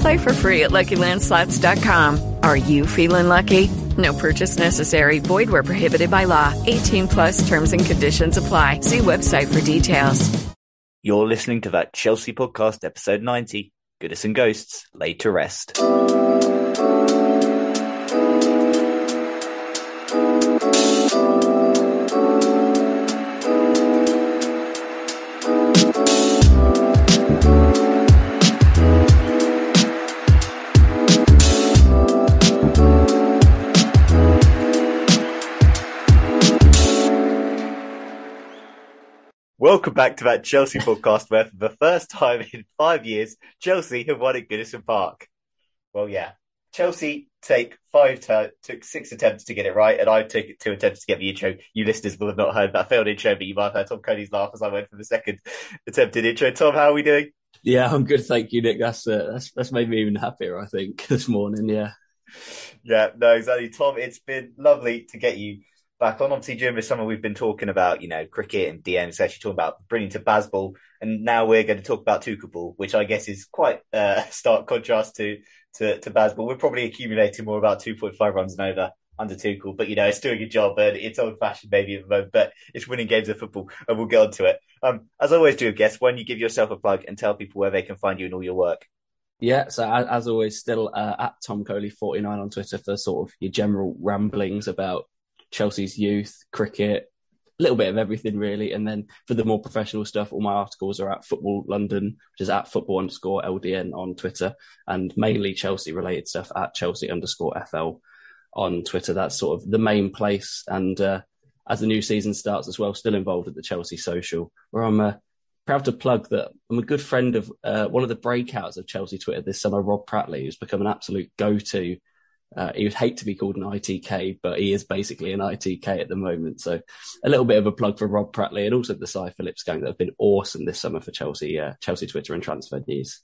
Play for free at LuckyLandSlots.com. Are you feeling lucky? No purchase necessary. Void where prohibited by law. 18 plus terms and conditions apply. See website for details. You're listening to that Chelsea podcast, episode 90. Goodison Ghosts, laid to rest. Welcome back to that Chelsea podcast where for the first time in five years, Chelsea have won at Goodison Park. Well, yeah. Chelsea take five t- took six attempts to get it right, and I took two attempts to get the intro. You listeners will have not heard that failed intro, but you might have heard Tom Coley's laugh as I went for the second attempted intro. Tom, how are we doing? Yeah, I'm good, thank you, Nick. That's uh, that's that's made me even happier. I think this morning. Yeah, yeah, no, exactly, Tom. It's been lovely to get you back on. Obviously, during the summer, we've been talking about, you know, cricket and DM, especially talking about bringing to Bazball. And now we're going to talk about Tuchel ball, which I guess is quite a uh, stark contrast to, to, to Bazball. We're probably accumulating more about 2.5 runs and over under Tuchel, but you know, it's doing a job and it's old fashioned maybe at the moment, but it's winning games of football and we'll get on to it. Um, as I always do, a guess when you give yourself a plug and tell people where they can find you and all your work. Yeah, so as, always, still uh, at Tom Coley 49 on Twitter for sort of your general ramblings about Chelsea's youth, cricket, a little bit of everything really. And then for the more professional stuff, all my articles are at Football London, which is at football underscore LDN on Twitter, and mainly Chelsea related stuff at Chelsea underscore FL on Twitter. That's sort of the main place. And uh, as the new season starts as well, still involved at the Chelsea Social, where I'm uh, proud to plug that I'm a good friend of uh, one of the breakouts of Chelsea Twitter this summer, Rob Prattley, who's become an absolute go to uh, he would hate to be called an ITK, but he is basically an ITK at the moment. So a little bit of a plug for Rob Prattley and also the Cy Phillips gang that have been awesome this summer for Chelsea, uh, Chelsea Twitter and transfer news.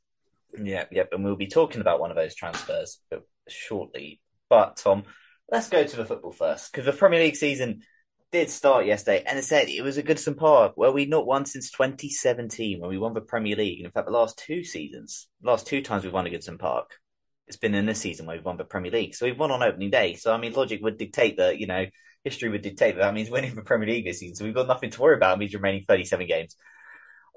Yeah, yep. And we'll be talking about one of those transfers shortly. But Tom, let's go to the football first because the Premier League season did start yesterday, and I said it was a Goodison Park where we not won since 2017 when we won the Premier League. And in fact, the last two seasons, last two times we've won at Goodison Park, it's been in this season where we've won the Premier League. So we've won on opening day. So I mean, logic would dictate that you know history would dictate that that means winning the Premier League this season. So we've got nothing to worry about. It means remaining 37 games.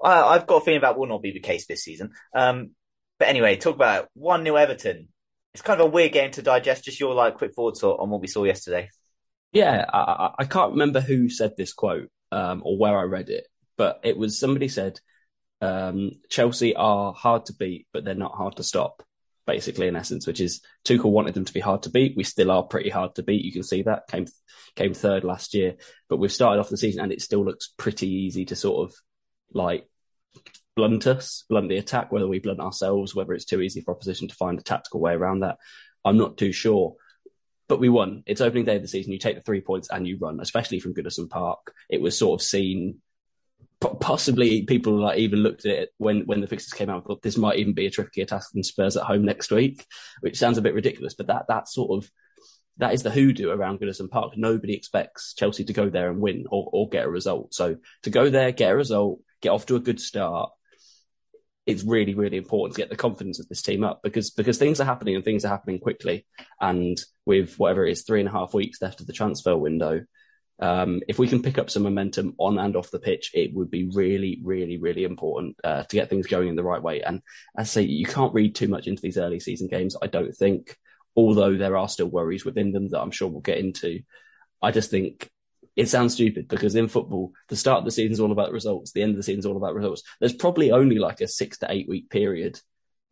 I, have got a feeling that will not be the case this season. Um, but anyway, talk about one new Everton. It's kind of a weird game to digest. Just your like quick thoughts on what we saw yesterday. Yeah, I, I can't remember who said this quote um, or where I read it, but it was somebody said um, Chelsea are hard to beat, but they're not hard to stop basically in essence, which is Tuchel wanted them to be hard to beat. We still are pretty hard to beat. You can see that came came third last year, but we've started off the season and it still looks pretty easy to sort of like blunt us, blunt the attack. Whether we blunt ourselves, whether it's too easy for opposition to find a tactical way around that, I'm not too sure. But we won. It's opening day of the season. You take the three points and you run, especially from Goodison Park. It was sort of seen possibly people like even looked at it when when the fixtures came out. Thought this might even be a trickier task than Spurs at home next week, which sounds a bit ridiculous. But that that sort of that is the hoodoo around Goodison Park. Nobody expects Chelsea to go there and win or, or get a result. So to go there, get a result, get off to a good start, it's really, really important to get the confidence of this team up because because things are happening and things are happening quickly. And with whatever it is, three and a half weeks left of the transfer window, um, if we can pick up some momentum on and off the pitch, it would be really, really, really important uh, to get things going in the right way. And as I say you can't read too much into these early season games. I don't think, although there are still worries within them that I'm sure we'll get into. I just think it sounds stupid because in football, the start of the season is all about results. The end of the season is all about results. There's probably only like a six to eight week period,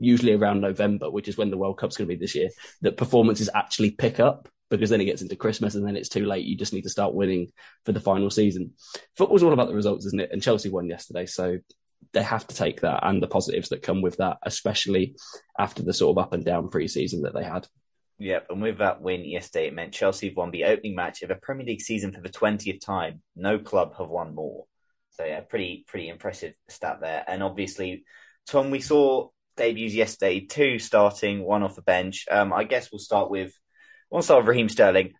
usually around November, which is when the World Cup's going to be this year, that performances actually pick up because then it gets into Christmas and then it's too late. You just need to start winning for the final season. Football's all about the results, isn't it? And Chelsea won yesterday. So they have to take that and the positives that come with that, especially after the sort of up and down pre season that they had. Yep, and with that win yesterday, it meant Chelsea have won the opening match of a Premier League season for the twentieth time. No club have won more. So yeah, pretty pretty impressive stat there. And obviously, Tom, we saw debuts yesterday, two starting, one off the bench. Um, I guess we'll start with start with Raheem Sterling.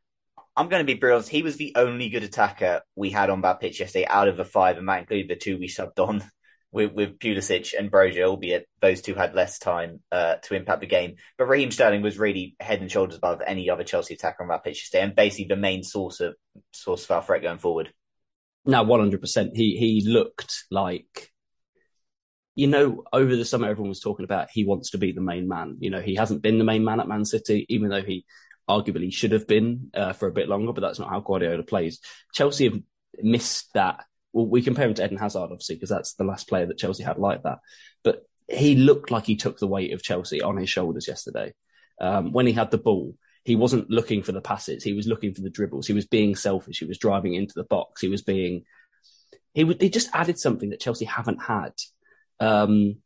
I'm going to be brilliant. He was the only good attacker we had on that pitch yesterday out of the five, and that included the two we subbed on with, with Pulisic and Broja, albeit those two had less time uh, to impact the game. But Raheem Sterling was really head and shoulders above any other Chelsea attacker on that pitch yesterday, and basically the main source of source of our threat going forward. Now, one hundred percent. He he looked like, you know, over the summer everyone was talking about he wants to be the main man. You know, he hasn't been the main man at Man City, even though he arguably should have been uh, for a bit longer. But that's not how Guardiola plays. Chelsea have missed that well, we compare him to Eden Hazard, obviously, because that's the last player that Chelsea had like that. But he looked like he took the weight of Chelsea on his shoulders yesterday. Um, when he had the ball, he wasn't looking for the passes. He was looking for the dribbles. He was being selfish. He was driving into the box. He was being, he he just added something that Chelsea haven't had. Um,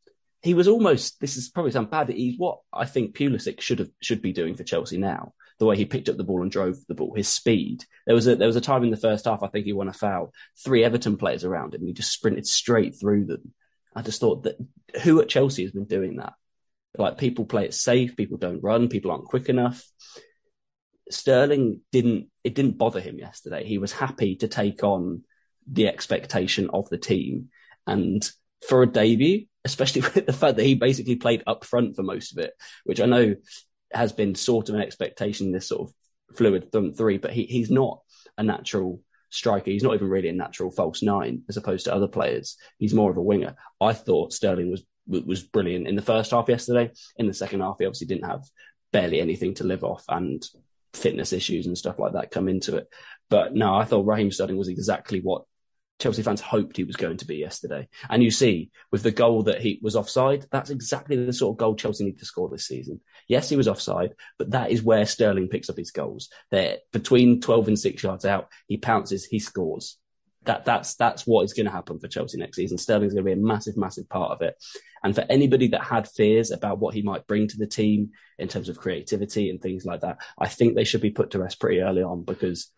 he was almost, this is probably sound bad. He's what I think Pulisic should have, should be doing for Chelsea now the way he picked up the ball and drove the ball, his speed. There was a there was a time in the first half I think he won a foul, three Everton players around him, and he just sprinted straight through them. I just thought that who at Chelsea has been doing that? Like people play it safe, people don't run, people aren't quick enough. Sterling didn't it didn't bother him yesterday. He was happy to take on the expectation of the team. And for a debut, especially with the fact that he basically played up front for most of it, which I know has been sort of an expectation, this sort of fluid thumb three, but he, he's not a natural striker. He's not even really a natural false nine as opposed to other players. He's more of a winger. I thought Sterling was was brilliant in the first half yesterday. In the second half, he obviously didn't have barely anything to live off and fitness issues and stuff like that come into it. But no, I thought Raheem Sterling was exactly what Chelsea fans hoped he was going to be yesterday. And you see, with the goal that he was offside, that's exactly the sort of goal Chelsea need to score this season. Yes, he was offside, but that is where Sterling picks up his goals. They're between 12 and six yards out. He pounces, he scores. That, that's, that's what is going to happen for Chelsea next season. Sterling's going to be a massive, massive part of it. And for anybody that had fears about what he might bring to the team in terms of creativity and things like that, I think they should be put to rest pretty early on because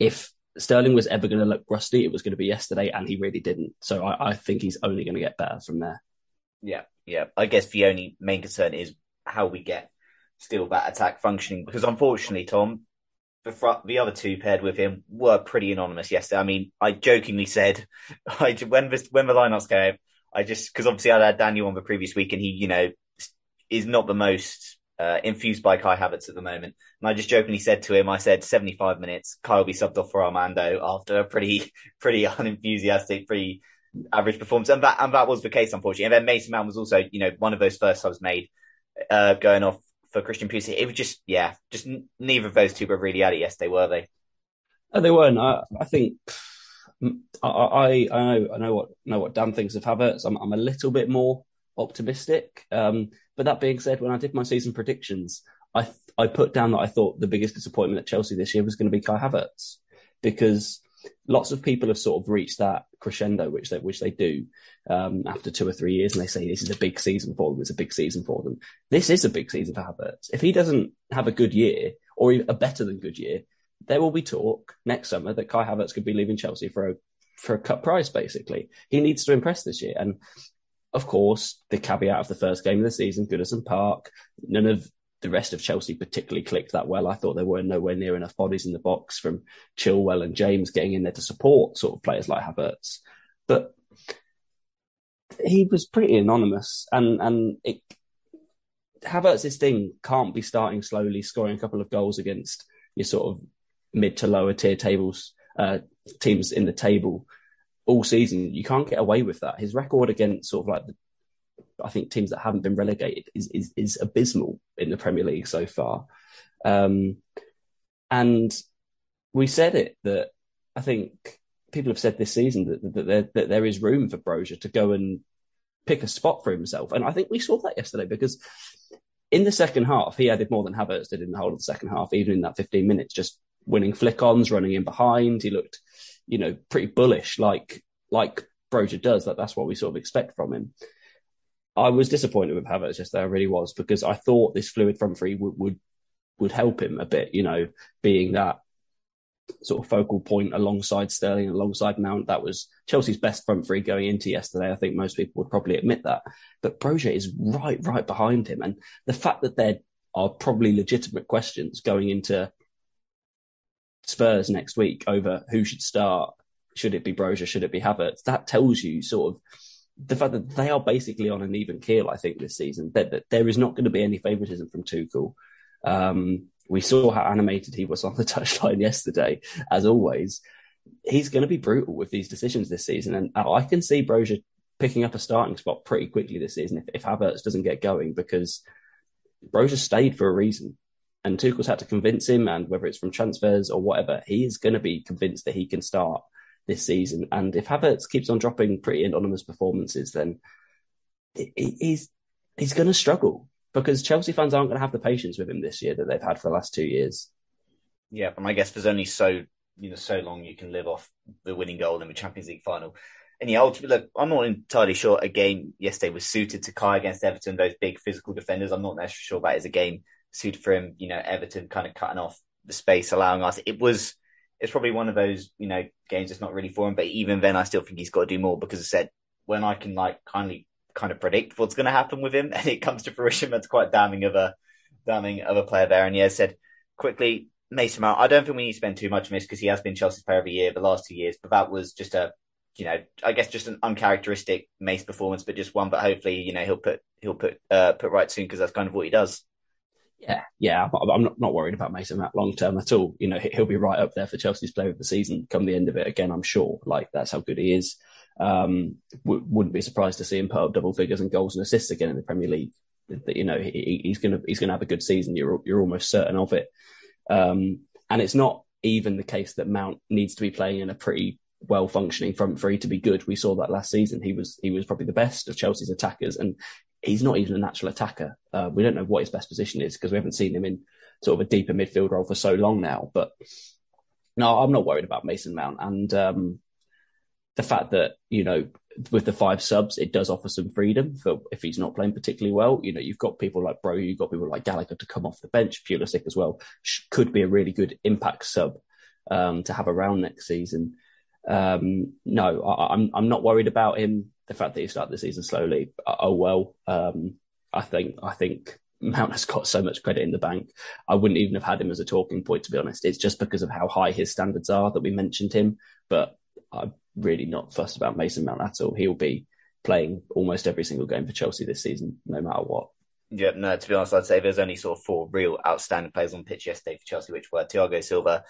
if Sterling was ever going to look rusty, it was going to be yesterday, and he really didn't. So I, I think he's only going to get better from there. Yeah, yeah. I guess the only main concern is how we get still that attack functioning because unfortunately, Tom, the, the other two paired with him were pretty anonymous yesterday. I mean, I jokingly said, I when the when the lineups came, I just because obviously I had Daniel on the previous week, and he, you know, is not the most uh, infused by Kai Havertz at the moment. And I just jokingly said to him, I said 75 minutes, Kai will be subbed off for Armando after a pretty, pretty unenthusiastic, pretty average performance. And that, and that was the case, unfortunately. And then Mason Mount was also, you know, one of those first subs made, uh, going off for Christian Pulisic. It was just, yeah, just n- neither of those two were really at it yesterday, were they? No, they weren't. I, I think, I, I, I know, I know what, know what Dan thinks of Havertz. I'm, I'm a little bit more optimistic. Um, but that being said, when I did my season predictions, I I put down that I thought the biggest disappointment at Chelsea this year was going to be Kai Havertz because lots of people have sort of reached that crescendo, which they which they do um, after two or three years, and they say this is a big season for them. It's a big season for them. This is a big season for Havertz. If he doesn't have a good year or a better than good year, there will be talk next summer that Kai Havertz could be leaving Chelsea for a for a cut price. Basically, he needs to impress this year, and of course, the caveat of the first game of the season, Goodison Park, none of the rest of Chelsea particularly clicked that well. I thought there were nowhere near enough bodies in the box from Chilwell and James getting in there to support sort of players like Havertz. But he was pretty anonymous, and and it Havertz's thing can't be starting slowly, scoring a couple of goals against your sort of mid to lower tier tables uh, teams in the table all season. You can't get away with that. His record against sort of like the, I think teams that haven't been relegated is is, is abysmal in the Premier League so far. Um, and we said it that I think people have said this season that, that, there, that there is room for Broja to go and pick a spot for himself. And I think we saw that yesterday because in the second half, he added more than Havertz did in the whole of the second half, even in that 15 minutes, just winning flick ons, running in behind. He looked, you know, pretty bullish, like like Broja does. That that's what we sort of expect from him. I was disappointed with Havertz yesterday. I really was because I thought this fluid front three would would would help him a bit. You know, being that sort of focal point alongside Sterling, alongside Mount. That was Chelsea's best front three going into yesterday. I think most people would probably admit that. But Broja is right, right behind him. And the fact that there are probably legitimate questions going into Spurs next week over who should start. Should it be Broja? Should it be Havertz? That tells you sort of the fact that they are basically on an even keel, I think, this season. That, that there is not going to be any favouritism from Tuchel. Um, we saw how animated he was on the touchline yesterday, as always. He's going to be brutal with these decisions this season, and I can see Broja picking up a starting spot pretty quickly this season if, if Havertz doesn't get going because Broja stayed for a reason. And Tuchel's had to convince him, and whether it's from transfers or whatever, he is going to be convinced that he can start this season. And if Havertz keeps on dropping pretty anonymous performances, then he's he's going to struggle because Chelsea fans aren't going to have the patience with him this year that they've had for the last two years. Yeah, and I guess there's only so you know so long you can live off the winning goal in the Champions League final. And yeah, ultimately, look, I'm not entirely sure a game yesterday was suited to Kai against Everton, those big physical defenders. I'm not necessarily sure that is a game suited for him. You know, Everton kind of cutting off the space, allowing us. It was, it's probably one of those, you know, games that's not really for him. But even then, I still think he's got to do more because I said, when I can like kindly kind of predict what's going to happen with him and it comes to fruition. That's quite damning of a damning of a player there. And yeah, said quickly, Mason Mount. I don't think we need to spend too much on this because he has been Chelsea's player of the year the last two years, but that was just a, you know, I guess just an uncharacteristic Mace performance, but just one. But hopefully, you know, he'll put he'll put uh, put right soon because that's kind of what he does. Yeah, yeah, I'm not, not worried about Mason Mount long term at all. You know, he'll be right up there for Chelsea's player of the season come the end of it. Again, I'm sure. Like that's how good he is. Um, w- wouldn't be surprised to see him put up double figures and goals and assists again in the Premier League. That you know he, he's gonna he's gonna have a good season. You're you're almost certain of it. Um, and it's not even the case that Mount needs to be playing in a pretty well functioning front three to be good. We saw that last season. He was he was probably the best of Chelsea's attackers, and he's not even a natural attacker. Uh, we don't know what his best position is because we haven't seen him in sort of a deeper midfield role for so long now. But no, I'm not worried about Mason Mount, and um, the fact that you know with the five subs, it does offer some freedom for if he's not playing particularly well. You know, you've got people like Bro, you've got people like Gallagher to come off the bench. Pulisic as well could be a really good impact sub um, to have around next season. Um, no, I, I'm, I'm not worried about him. The fact that he started the season slowly, oh well. Um, I think I think Mount has got so much credit in the bank. I wouldn't even have had him as a talking point, to be honest. It's just because of how high his standards are that we mentioned him. But I'm really not fussed about Mason Mount at all. He'll be playing almost every single game for Chelsea this season, no matter what. Yeah, no, to be honest, I'd say there's only sort of four real outstanding players on pitch yesterday for Chelsea, which were Thiago Silva,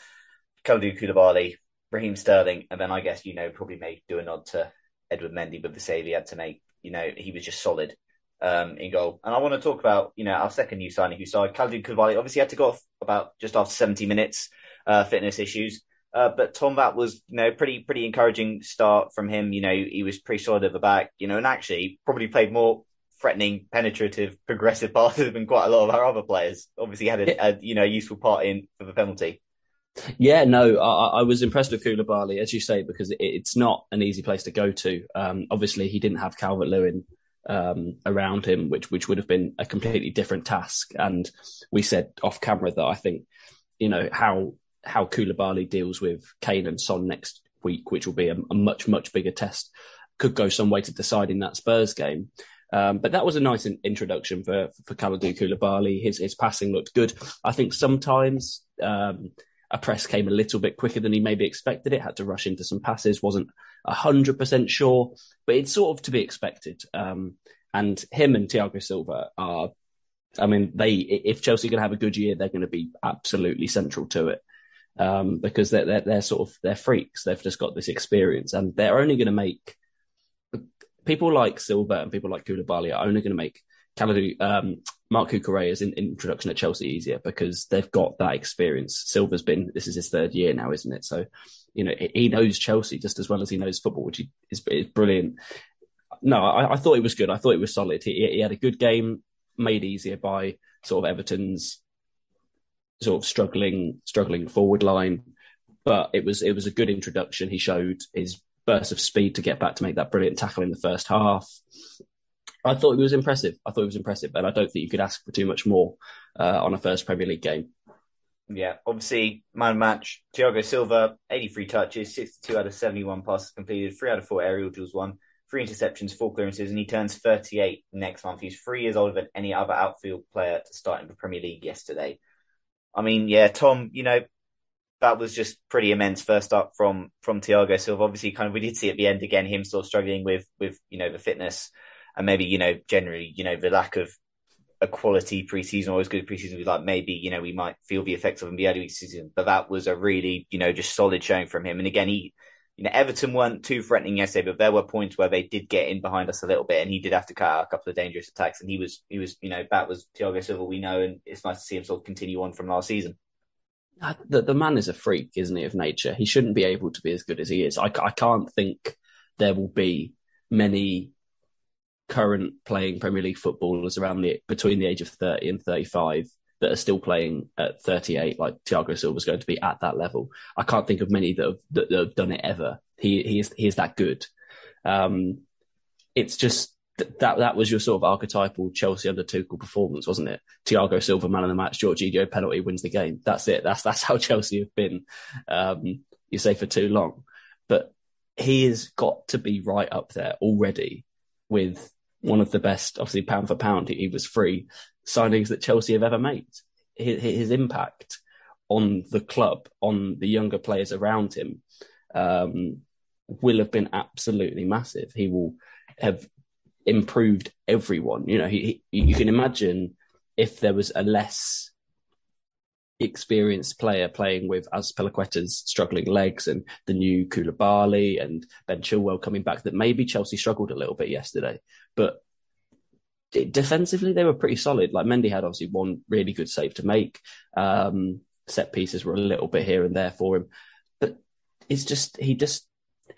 Kalidou Koulibaly, Raheem Sterling, and then I guess, you know, probably may do a nod to Edward Mendy with the save he had to make. You know, he was just solid um, in goal. And I want to talk about, you know, our second new signing who signed Kalidou Koulibaly. Obviously had to go off about just after 70 minutes, uh, fitness issues. Uh, but Tom, that was you know pretty pretty encouraging start from him. You know he was pretty solid at the back. You know, and actually probably played more threatening, penetrative, progressive passes than quite a lot of our other players. Obviously, had a, a you know useful part in for the penalty. Yeah, no, I, I, was impressed with Koulibaly, as you say, because it, it's not an easy place to go to. Um, obviously, he didn't have Calvert Lewin um, around him, which which would have been a completely different task. And we said off camera that I think, you know, how how Koulibaly deals with Kane and Son next week, which will be a, a much, much bigger test, could go some way to deciding that Spurs game. Um, but that was a nice in- introduction for for Kalidou Koulibaly. His his passing looked good. I think sometimes um, a press came a little bit quicker than he maybe expected. It had to rush into some passes. wasn't hundred percent sure, but it's sort of to be expected. Um, and him and Thiago Silva are, I mean, they if Chelsea are going to have a good year, they're going to be absolutely central to it. Um, because they're, they're, they're sort of they're freaks. They've just got this experience, and they're only going to make people like Silva and people like Koulibaly are only going to make Kalidou, um, Marc Cucurella's in, introduction at Chelsea easier because they've got that experience. Silva's been this is his third year now, isn't it? So, you know, he knows Chelsea just as well as he knows football, which is, is brilliant. No, I, I, thought it was good. I thought it was solid. He, he had a good game, made easier by sort of Everton's sort of struggling, struggling forward line. But it was it was a good introduction. He showed his burst of speed to get back to make that brilliant tackle in the first half. I thought it was impressive. I thought it was impressive, and I don't think you could ask for too much more uh, on a first Premier League game. Yeah, obviously, man match. Thiago Silva, 83 touches, 62 out of 71 passes completed, three out of four aerial duels won, three interceptions, four clearances, and he turns 38 next month. He's three years older than any other outfield player to start in the Premier League yesterday. I mean, yeah, Tom, you know, that was just pretty immense first up from from Thiago Silva. Obviously, kind of we did see at the end again him still struggling with with you know the fitness and maybe you know generally you know the lack of a quality preseason as good preseason we like maybe you know we might feel the effects of in the early season. But that was a really you know just solid showing from him. And again he you know Everton weren't too threatening yesterday but there were points where they did get in behind us a little bit and he did have to cut out a couple of dangerous attacks. And he was he was you know that was Thiago Silva we know and it's nice to see him sort of continue on from last season. Uh, the, the man is a freak isn't he of nature? He shouldn't be able to be as good as he is. I, I can't think there will be many current playing Premier League footballers around the between the age of 30 and 35 that are still playing at 38, like Thiago is going to be at that level. I can't think of many that have, that, that have done it ever. He he is he is that good. Um, it's just that that was your sort of archetypal Chelsea under Tuchel performance, wasn't it? Thiago Silva, man of the match, Jorginho penalty wins the game. That's it. That's that's how Chelsea have been. Um, you say for too long, but he has got to be right up there already with one of the best, obviously pound for pound, he, was free signings that Chelsea have ever made. His, his, impact on the club, on the younger players around him, um, will have been absolutely massive. He will have improved everyone. You know, he, he, you can imagine if there was a less experienced player playing with Azpilicueta's struggling legs and the new Koulibaly and Ben Chilwell coming back that maybe Chelsea struggled a little bit yesterday. But defensively, they were pretty solid. Like Mendy had obviously one really good save to make. Um, set pieces were a little bit here and there for him. But it's just, he just,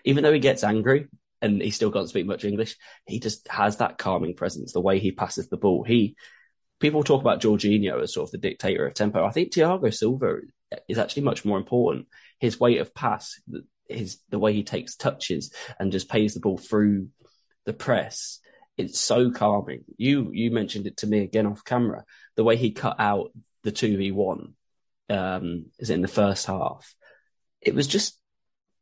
even though he gets angry and he still can't speak much English, he just has that calming presence, the way he passes the ball. He, people talk about Jorginho as sort of the dictator of tempo. I think Thiago Silva is actually much more important. His weight of pass, his the way he takes touches and just pays the ball through the press. It's so calming. You you mentioned it to me again off camera. The way he cut out the two v one um, is in the first half. It was just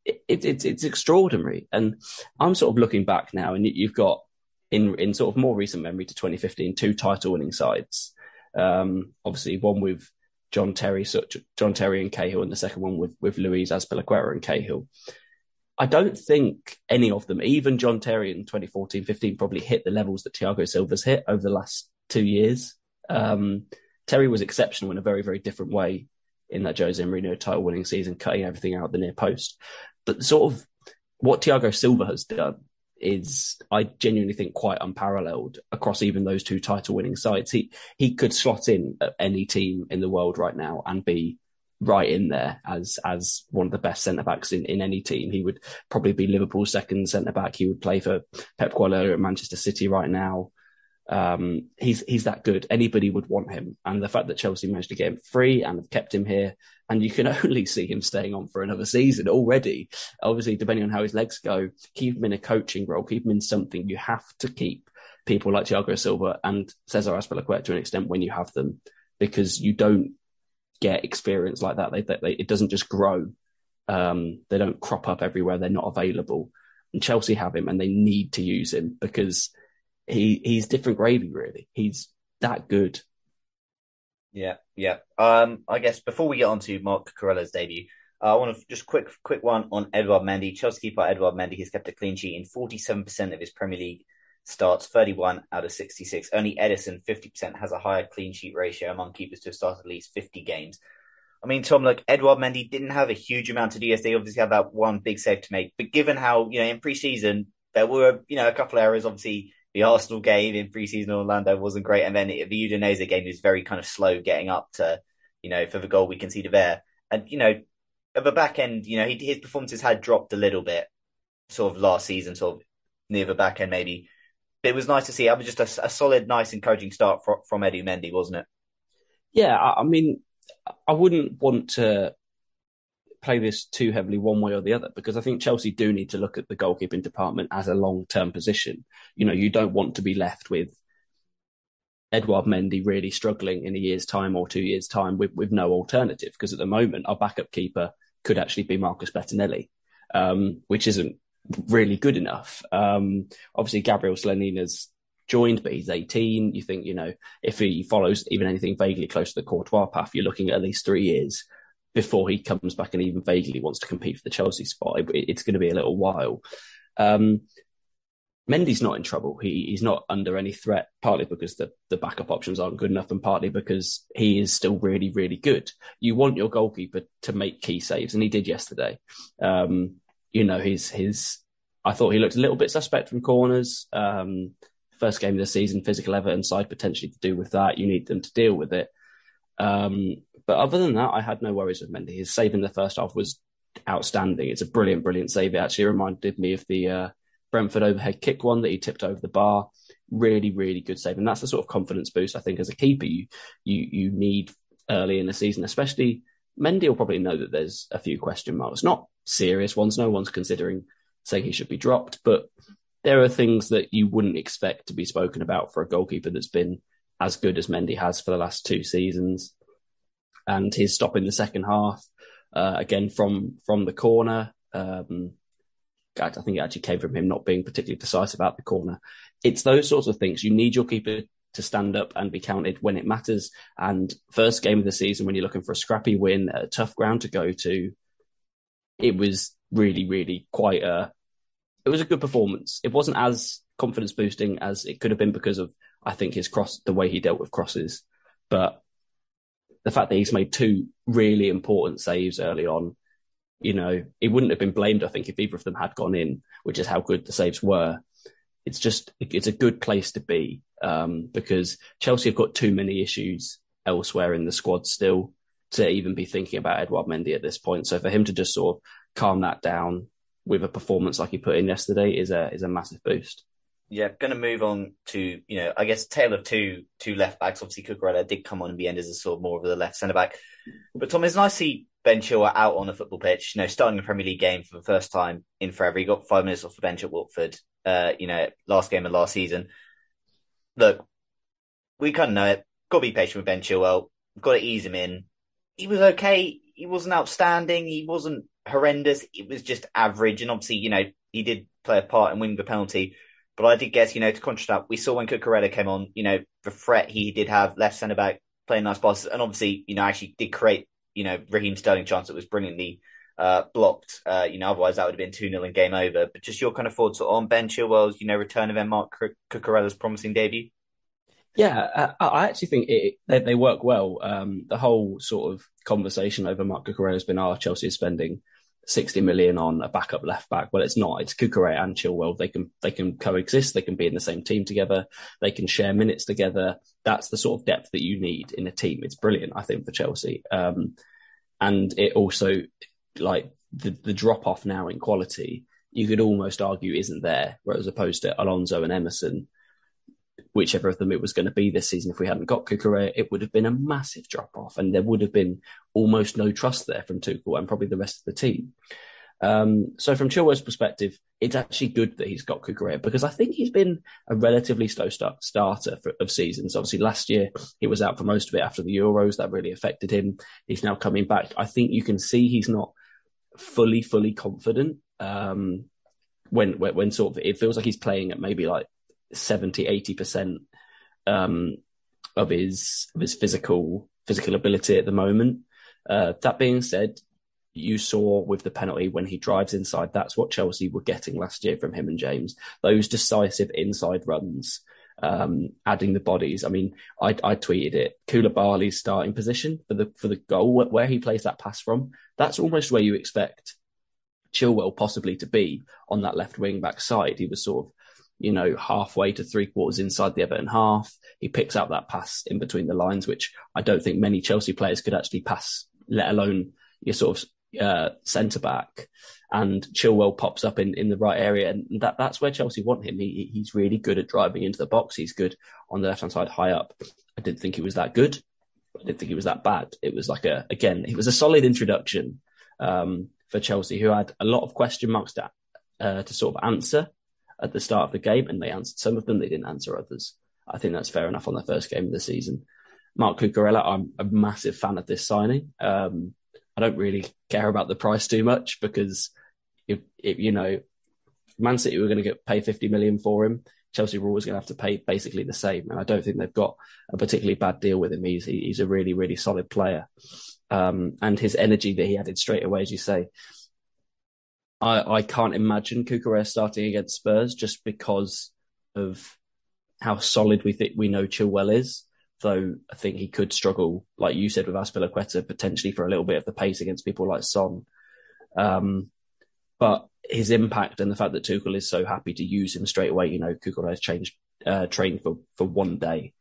it, it, it's it's extraordinary. And I'm sort of looking back now, and you've got in in sort of more recent memory to 2015, two title winning sides. Um, obviously, one with John Terry, John Terry and Cahill, and the second one with with Luis Azpilicueta and Cahill. I don't think any of them, even John Terry in 2014 15, probably hit the levels that Thiago Silva's hit over the last two years. Um, Terry was exceptional in a very, very different way in that Jose Mourinho title winning season, cutting everything out the near post. But sort of what Thiago Silva has done is I genuinely think quite unparalleled across even those two title winning sides. He he could slot in at any team in the world right now and be right in there as as one of the best centre backs in, in any team. He would probably be Liverpool's second centre back. He would play for Pep Guardiola at Manchester City right now. Um, he's he's that good. Anybody would want him, and the fact that Chelsea managed to get him free and have kept him here, and you can only see him staying on for another season already. Obviously, depending on how his legs go, keep him in a coaching role, keep him in something. You have to keep people like Thiago Silva and Cesar Azpilicueta to an extent when you have them, because you don't get experience like that. They, they, it doesn't just grow. Um, they don't crop up everywhere. They're not available. And Chelsea have him, and they need to use him because he he's different gravy. Really, he's that good. Yeah, yeah. Um, I guess before we get on to Marc Cucurella's debut, Uh, I want to just quick quick one on Edouard Mendy. Chelsea keeper Edouard Mendy has kept a clean sheet in 47% of his Premier League starts, 31 out of 66. Only Ederson, 50%, has a higher clean sheet ratio among keepers to have started at least 50 games. I mean, Tom, look, Edouard Mendy didn't have a huge amount to do yesterday. Obviously, had that one big save to make. But given how, you know, in pre-season, there were, you know, a couple of errors. Obviously, the Arsenal game in pre-season Orlando wasn't great. And then the Udinese game was very kind of slow getting up to, you know, for the goal we conceded there. And, you know, at the back end, you know, he, his performances had dropped a little bit sort of last season, sort of near the back end maybe. But it was nice to see. It was just a, a solid, nice, encouraging start for, from Eddie Mendy, wasn't it? Yeah, I, I mean, I wouldn't want to play this too heavily one way or the other because I think Chelsea do need to look at the goalkeeping department as a long term position. You know, you don't want to be left with Edouard Mendy really struggling in a year's time or two years' time with, with no alternative because at the moment our backup keeper could actually be Marcus Bettinelli, um, which isn't really good enough. Um, obviously, Gabriel Slonina's joined, but he's 18. You think, you know, if he follows even anything vaguely close to the Courtois path, you're looking at at least three years before he comes back and even vaguely wants to compete for the Chelsea spot. It, it's going to be a little while. Um, Mendy's not in trouble. He, he's not under any threat, partly because the, the backup options aren't good enough, and partly because he is still really, really good. You want your goalkeeper to make key saves, and he did yesterday. Um, you know, his his I thought he looked a little bit suspect from corners. Um, first game of the season, physical Everton side potentially to do with that. You need them to deal with it. Um, but other than that, I had no worries with Mendy. His save in the first half was outstanding. It's a brilliant, brilliant save. It actually reminded me of the uh, Brentford overhead kick one that he tipped over the bar. Really, really good save, and that's the sort of confidence boost I think as a keeper you you you need early in the season, especially. Mendy will probably know that there's a few question marks, not serious ones. No one's considering saying he should be dropped, but there are things that you wouldn't expect to be spoken about for a goalkeeper that's been as good as Mendy has for the last two seasons. And his stop in the second half, uh, again from from the corner. Um, I think it actually came from him not being particularly decisive about the corner. It's those sorts of things. You need your keeper to stand up and be counted when it matters. And first game of the season, when you're looking for a scrappy win, a tough ground to go to, it was really, really quite a it was a good performance. It wasn't as confidence boosting as it could have been because of I think his cross, the way he dealt with crosses, but the fact that he's made two really important saves early on, you know, it wouldn't have been blamed. I think if either of them had gone in, which is how good the saves were. It's just it's a good place to be um, because Chelsea have got too many issues elsewhere in the squad still to even be thinking about Edouard Mendy at this point. So for him to just sort of calm that down, with a performance like he put in yesterday is a is a massive boost. Yeah, going to move on to you know I guess tale of two two left backs. Obviously, Cucurella did come on in the end as a sort of more of the left centre back, but Tom, it's nice to see Ben Chilwell out on a football pitch. You know, starting a Premier League game for the first time in forever. He got five minutes off the bench at Watford. Uh, you know, last game of last season. Look, we kind of know it. Got to be patient with Ben Chilwell. Got to ease him in. He was okay. He wasn't outstanding. He wasn't horrendous. It was just average. And obviously, you know, he did play a part in winning the penalty. But I did guess, you know, to contrast that, we saw when Cucurella came on, you know, the threat he did have left centre back playing nice passes. And obviously, you know, actually did create, you know, Raheem Sterling chance that was brilliantly uh, blocked. Uh, you know, otherwise that would have been 2 0 and game over. But just your kind of thoughts on Ben Chilwell's, you know, return of Marc Cucurella's promising debut? Yeah, I, I actually think it, they, they work well. Um, the whole sort of conversation over Marc Cucurella has been, oh, Chelsea spending 60 million on a backup left back. Well, it's not. It's Cucurella and Chilwell. They can they can coexist. They can be in the same team together. They can share minutes together. That's the sort of depth that you need in a team. It's brilliant, I think, for Chelsea. Um, and it also like the the drop off now in quality. You could almost argue isn't there, whereas opposed to Alonso and Emerson, whichever of them it was going to be this season, if we hadn't got Cucurella, it would have been a massive drop off, and there would have been almost no trust there from Tuchel and probably the rest of the team. Um, so from Chilwell's perspective, it's actually good that he's got Cucurella because I think he's been a relatively slow start, starter for, of seasons. Obviously, last year he was out for most of it after the Euros. That really affected him. He's now coming back. I think you can see he's not fully, fully confident. Um, when, when, when sort of it feels like he's playing at maybe like 70, 80% um, of his of his physical physical ability at the moment. Uh, that being said, you saw with the penalty when he drives inside. That's what Chelsea were getting last year from him and James. Those decisive inside runs, um, adding the bodies. I mean, I, I tweeted it. Koulibaly's starting position for the for the goal where he plays that pass from. That's almost where you expect Chilwell possibly to be on that left wing back side. He was sort of you know, halfway to three quarters inside the Everton half. He picks out that pass in between the lines, which I don't think many Chelsea players could actually pass, let alone your sort of uh, centre back, and Chilwell pops up in, in the right area, and that that's where Chelsea want him. He he's really good at driving into the box. He's good on the left hand side, high up. I didn't think he was that good. I didn't think he was that bad. It was like a again, it was a solid introduction um, for Chelsea, who had a lot of question marks to uh, to sort of answer at the start of the game, and they answered some of them. They didn't answer others. I think that's fair enough on their first game of the season. Marc Cucurella, I'm a massive fan of this signing. Um, I don't really care about the price too much because if, if you know, Man City were going to get pay 50 million for him. Chelsea were always going to have to pay basically the same, and I don't think they've got a particularly bad deal with him. He's he's a really really solid player, um, and his energy that he added straight away, as you say. I I can't imagine Cucurella starting against Spurs just because of how solid we think we know Chilwell is though I think he could struggle, like you said, with Azpilicueta potentially for a little bit of the pace against people like Son. Um, but his impact and the fact that Tuchel is so happy to use him straight away, you know, Tuchel has changed, uh, trained for, for one day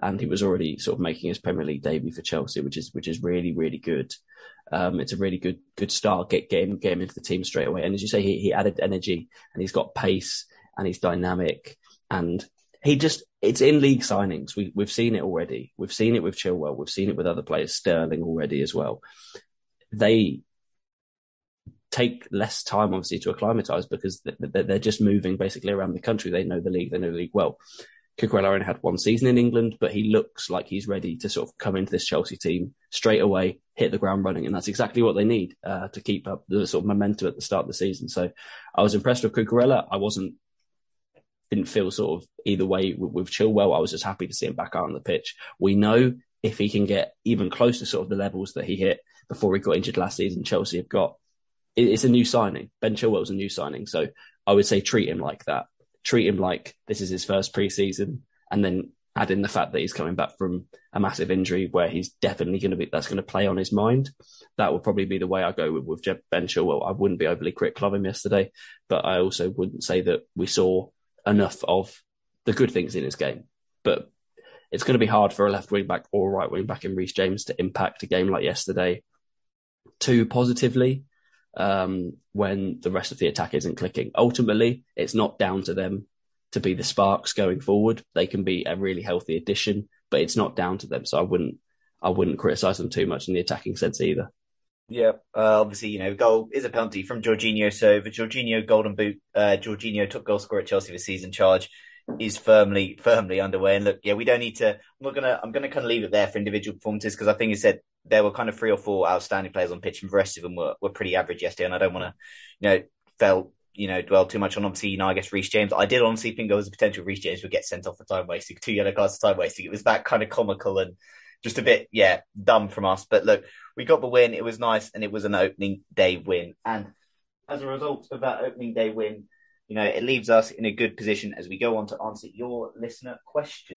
and he was already sort of making his Premier League debut for Chelsea, which is, which is really, really good. Um, it's a really good, good start. Get, get him, get him into the team straight away. And as you say, he, he added energy and he's got pace and he's dynamic and he just it's in league signings. We we've seen it already. We've seen it with Chilwell. We've seen it with other players, Sterling already as well. They take less time, obviously, to acclimatise because they're just moving basically around the country. They know the league. They know the league well. Cucurella only had one season in England, but he looks like he's ready to sort of come into this Chelsea team straight away, hit the ground running, and that's exactly what they need uh, to keep up the sort of momentum at the start of the season. So I was impressed with Cucurella. I wasn't didn't feel sort of either way with, with Chilwell. I was just happy to see him back out on the pitch. We know if he can get even close to sort of the levels that he hit before he got injured last season, Chelsea have got it's a new signing. Ben Chilwell's a new signing. So I would say treat him like that. Treat him like this is his first preseason and then add in the fact that he's coming back from a massive injury where he's definitely going to be, that's going to play on his mind. That would probably be the way I go with, with Ben Chilwell. I wouldn't be overly critical of him yesterday, but I also wouldn't say that we saw enough of the good things in his game. But it's going to be hard for a left wing back or right wing back in Reece James to impact a game like yesterday too positively um, when the rest of the attack isn't clicking. Ultimately, it's not down to them to be the sparks going forward. They can be a really healthy addition, but it's not down to them. So I wouldn't I wouldn't criticise them too much in the attacking sense either. Yeah, uh, obviously, you know, goal is a penalty from Jorginho. So the Jorginho golden boot, uh, Jorginho top goal scorer at Chelsea for season charge is firmly, firmly underway. And look, yeah, we don't need to, I'm not gonna, I'm gonna kind of leave it there for individual performances because I think you said there were kind of three or four outstanding players on pitch and the rest of them were, were pretty average yesterday. And I don't want to, you know, felt, you know, dwell too much on obviously, you know, I guess Reece James. I did honestly think there was a potential Reece James would get sent off for time wasting, two yellow cards for time wasting. It was that kind of comical and just a bit, yeah, dumb from us. But look, we got the win. It was nice, and it was an opening day win. And as a result of that opening day win, you know, it leaves us in a good position as we go on to answer your listener question.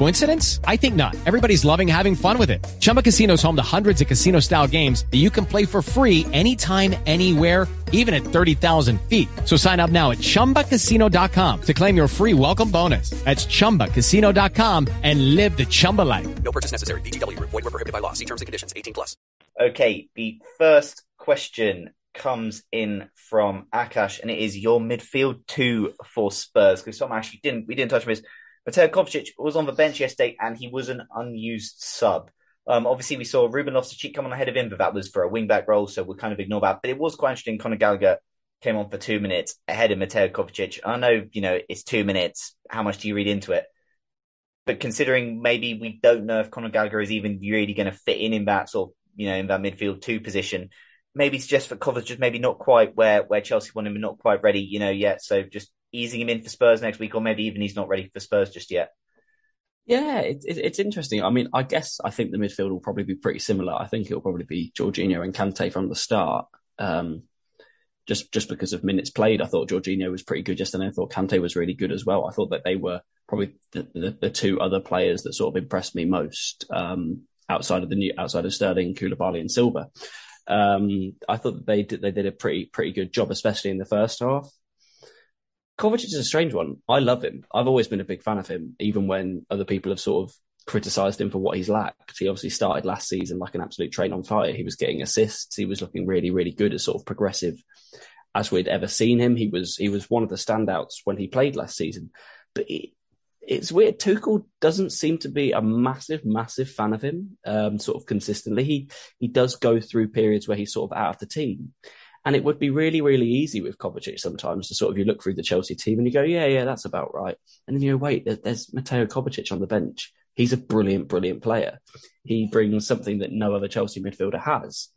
Coincidence? I think not. Everybody's loving having fun with it. Chumba Casino is home to hundreds of casino style games that you can play for free anytime, anywhere, even at 30,000 feet. So sign up now at chumbacasino.com to claim your free welcome bonus. That's chumbacasino.com and live the Chumba life. No purchase necessary. VGW, void, were prohibited by law. See terms and conditions 18 plus. Okay, the first question comes in from Akash, and it is your midfield two for Spurs because some actually didn't we didn't touch on this. Mateo Kovacic was on the bench yesterday, and he was an unused sub. Um, obviously, we saw Ruben Loftus-Cheek come on ahead of him, but that was for a wing-back role, so we'll kind of ignore that. But it was quite interesting. Conor Gallagher came on for two minutes ahead of Mateo Kovacic. I know, you know, it's two minutes. How much do you read into it? But considering maybe we don't know if Conor Gallagher is even really going to fit in in that sort of, you know, in that midfield two position, maybe it's just for Kovacic, just maybe not quite where, where Chelsea want him not quite ready, you know, yet. So just easing him in for Spurs next week, or maybe even he's not ready for Spurs just yet. Yeah, it, it, it's interesting. I mean, I guess I think the midfield will probably be pretty similar. I think it'll probably be Jorginho and Kante from the start. Um, just just because of minutes played, I thought Jorginho was pretty good yesterday. I thought Kante was really good as well. I thought that they were probably the, the, the two other players that sort of impressed me most um, outside of the new outside of Sterling, Koulibaly, and Silva. Um, I thought they did they did a pretty pretty good job, especially in the first half. Kovacic is a strange one. I love him. I've always been a big fan of him, even when other people have sort of criticised him for what he's lacked. He obviously started last season like an absolute train on fire. He was getting assists. He was looking really, really good as sort of progressive as we'd ever seen him. He was he was one of the standouts when he played last season. But it, it's weird. Tuchel doesn't seem to be a massive, massive fan of him. Um, sort of consistently, he he does go through periods where he's sort of out of the team. And it would be really, really easy with Kovacic sometimes to sort of you look through the Chelsea team and you go, yeah, yeah, that's about right. And then you go, wait, there's, there's Mateo Kovacic on the bench. He's a brilliant, brilliant player. He brings something that no other Chelsea midfielder has.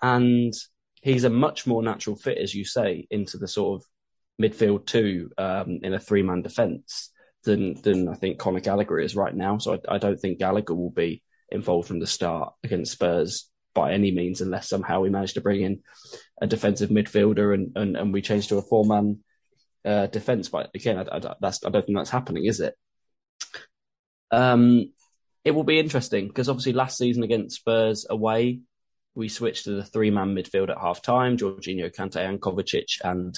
And he's a much more natural fit, as you say, into the sort of midfield two um, in a three man defence than than I think Conor Gallagher is right now. So I, I don't think Gallagher will be involved from the start against Spurs by any means, unless somehow we manage to bring in a defensive midfielder and, and, and we change to a four man uh, defense. But again, I, I, that's, I don't think that's happening, is it? Um, it will be interesting because obviously last season against Spurs away, we switched to the three man midfield at half time, Jorginho, Kante, and Kovacic, and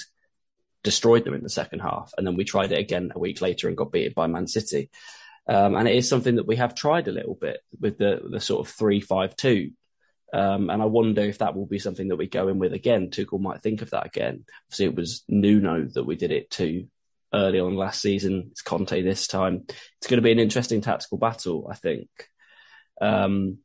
destroyed them in the second half. And then we tried it again a week later and got beaten by Man City. Um, and it is something that we have tried a little bit with the, the sort of three five two um, and I wonder if that will be something that we go in with again. Tuchel might think of that again. Obviously, it was Nuno that we did it to early on last season. It's Conte this time. It's going to be an interesting tactical battle, I think. Um,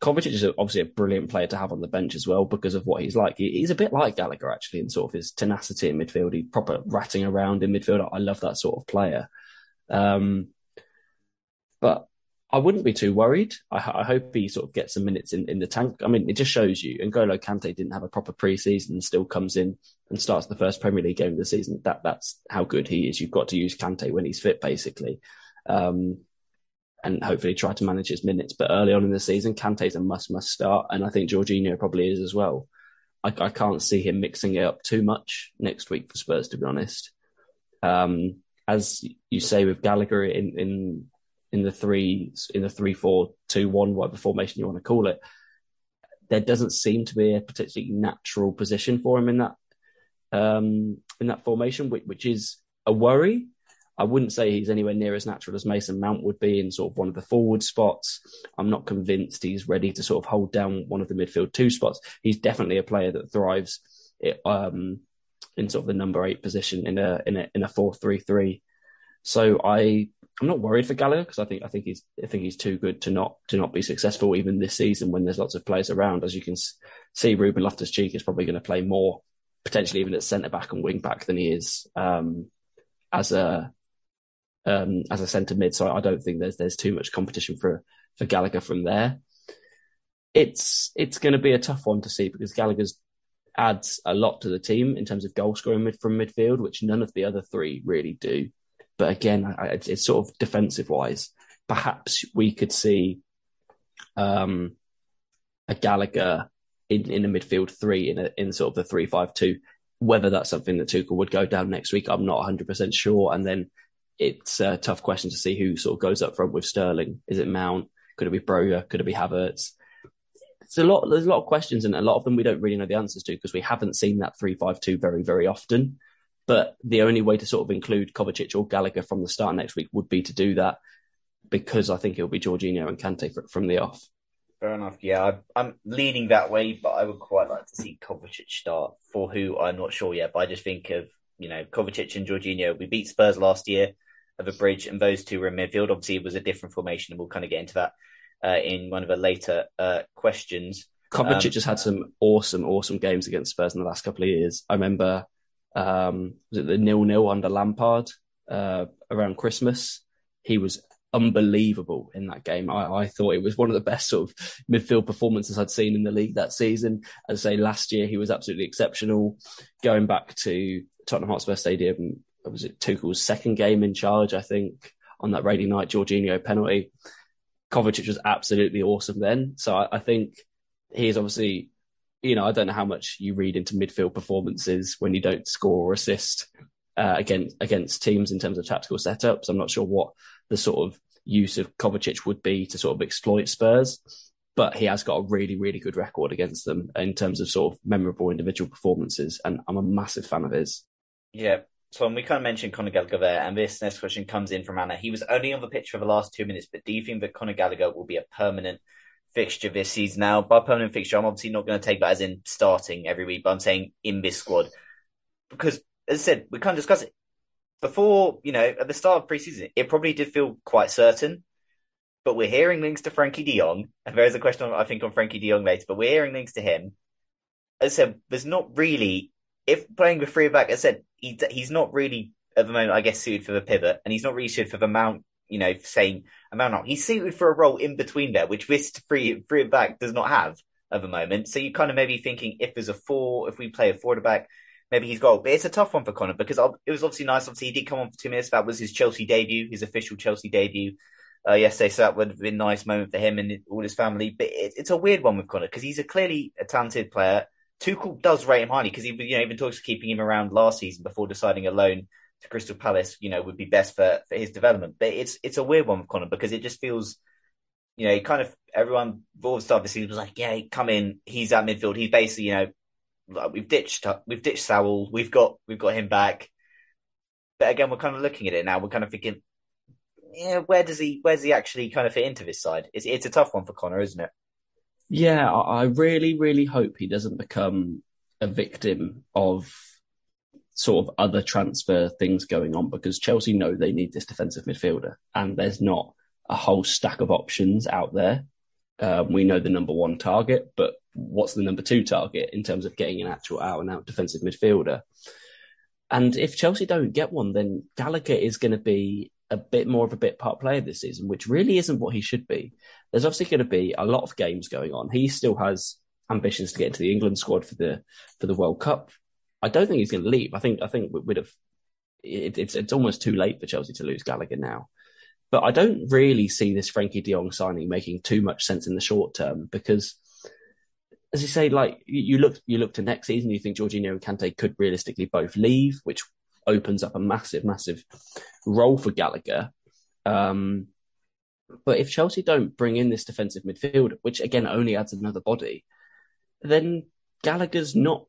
Kovacic is obviously a brilliant player to have on the bench as well because of what he's like. he's a bit like Gallagher actually in sort of his tenacity in midfield. He's proper ratting around in midfield. I love that sort of player. Um, but I wouldn't be too worried. I, I, hope he sort of gets some minutes in, in the tank. I mean, it just shows you. And Golo Kante didn't have a proper preseason and still comes in and starts the first Premier League game of the season. That that's how good he is. You've got to use Kante when he's fit, basically, um, and hopefully try to manage his minutes. But early on in the season, Kante's a must must start, and I think Jorginho probably is as well. I, I can't see him mixing it up too much next week for Spurs, to be honest. Um, as you say with Gallagher in in in the three in the three four two one whatever formation you want to call it, there doesn't seem to be a particularly natural position for him in that um, in that formation, which, which is a worry. I wouldn't say he's anywhere near as natural as Mason Mount would be in sort of one of the forward spots. I'm not convinced he's ready to sort of hold down one of the midfield two spots. He's definitely a player that thrives um, in sort of the number eight position in a in a in a four three three. So I I'm not worried for Gallagher because I think I think he's I think he's too good to not to not be successful even this season when there's lots of players around. As you can see, Ruben Loftus Cheek is probably going to play more potentially even at centre back and wing back than he is um, as a um, as a centre mid. So I don't think there's there's too much competition for for Gallagher from there. It's it's going to be a tough one to see because Gallagher's adds a lot to the team in terms of goal scoring mid from midfield, which none of the other three really do. But again, it's, it's sort of defensive wise. Perhaps we could see um, a Gallagher in, in a midfield three in a, in sort of the three five two. Whether that's something that Tuchel would go down next week, I'm not 100 percent sure. And then it's a tough question to see who sort of goes up front with Sterling. Is it Mount? Could it be Broja? Could it be Havertz? It's a lot. There's a lot of questions, and a lot of them we don't really know the answers to because we haven't seen that three five two very very often. But the only way to sort of include Kovacic or Gallagher from the start next week would be to do that because I think it'll be Jorginho and Kante from the off. Fair enough. Yeah, I, am leaning that way, but I would quite like to see Kovacic start. For who I'm not sure yet, but I just think of you know Kovacic and Jorginho. We beat Spurs last year of a bridge, and those two were in midfield. Obviously, it was a different formation, and we'll kind of get into that uh, in one of the later uh, questions. Kovacic um, just had some awesome, awesome games against Spurs in the last couple of years. I remember um, was it the nil nil under Lampard uh, around Christmas? He was unbelievable in that game. I, I, thought it was one of the best sort of midfield performances I'd seen in the league that season. As I say, last year he was absolutely exceptional. Going back to Tottenham Hotspur Stadium, was it Tuchel's second game in charge? I think on that rainy night, Jorginho penalty. Kovacic was absolutely awesome then. So I, I think is obviously, you know, I don't know how much you read into midfield performances when you don't score or assist uh, against against teams in terms of tactical setups. I'm not sure what the sort of use of Kovacic would be to sort of exploit Spurs, but he has got a really really good record against them in terms of sort of memorable individual performances, and I'm a massive fan of his. Yeah. So we kind of mentioned Conor Gallagher there, and this next question comes in from Anna. He was only on the pitch for the last two minutes, but do you think that Conor Gallagher will be a permanent fixture this season now. By permanent fixture, I'm obviously not going to take that as in starting every week, but I'm saying in this squad. Because, as I said, we can't discuss it. Before, you know, at the start of preseason, it probably did feel quite certain. But we're hearing links to Frankie de Jong, and there is a question, I think, on Frankie de Jong later, but we're hearing links to him. As I said, there's not really, if playing with three back, as I said, he, he's not really, at the moment, I guess, suited for the pivot, and he's not really suited for the mount you know, saying amount out. He's suited for a role in between there, which this free free back does not have at the moment. So you kind of maybe thinking if there's a four, if we play a forward back, maybe he's got. But it's a tough one for Conor because it was obviously nice. Obviously, he did come on for two minutes. That was his Chelsea debut, his official Chelsea debut. Uh, yesterday, so that would have been a nice moment for him and all his family. But it, it's a weird one with Conor because he's a clearly a talented player. Tuchel does rate him highly because he, you know, even talks keeping him around last season before deciding a loan to Crystal Palace, you know, would be best for, for his development. But it's it's a weird one with Conor because it just feels, you know, he kind of everyone before the start of the season was like, yeah, come in, he's at midfield. He's basically, you know, like we've ditched we've ditched Saúl, we've got we've got him back. But again, we're kind of looking at it now. We're kind of thinking, yeah, where does he where's he actually kind of fit into this side? It's it's a tough one for Conor, isn't it? Yeah, I really, really hope he doesn't become a victim of sort of other transfer things going on because Chelsea know they need this defensive midfielder and there's not a whole stack of options out there. Um, we know the number one target, but what's the number two target in terms of getting an actual out and out defensive midfielder? And if Chelsea don't get one, then Gallagher is going to be a bit more of a bit part player this season, which really isn't what he should be. There's obviously going to be a lot of games going on. He still has ambitions to get into the England squad for the for the World Cup. I don't think he's going to leave. I think I think we'd have. It, it's it's almost too late for Chelsea to lose Gallagher now. But I don't really see this Frankie De Jong signing making too much sense in the short term because, as you say, like you look you look to next season, you think Jorginho and Kante could realistically both leave, which opens up a massive, massive role for Gallagher. Um, but if Chelsea don't bring in this defensive midfielder, which again only adds another body, then Gallagher's not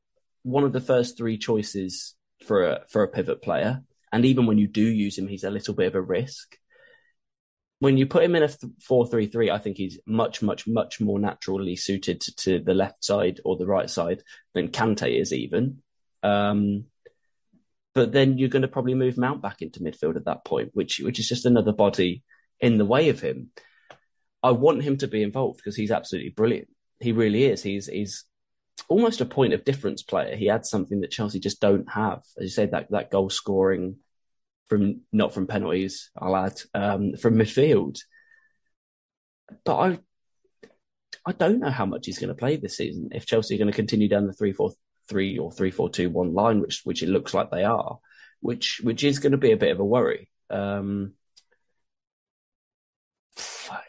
one of the first three choices for a for a pivot player. And even when you do use him, he's a little bit of a risk. When you put him in a four-three-three, I think he's much, much, much more naturally suited to, to the left side or the right side than Kante is even. Um, but then you're going to probably move Mount back into midfield at that point, which which is just another body in the way of him. I want him to be involved because he's absolutely brilliant. He really is. He's he's almost a point of difference player. He adds something that Chelsea just don't have. As you said, that that goal scoring from not from penalties, I'll add um, from midfield. But I I don't know how much he's going to play this season. If Chelsea are going to continue down the three four three or three four two one line, which which it looks like they are, which which is going to be a bit of a worry. Um,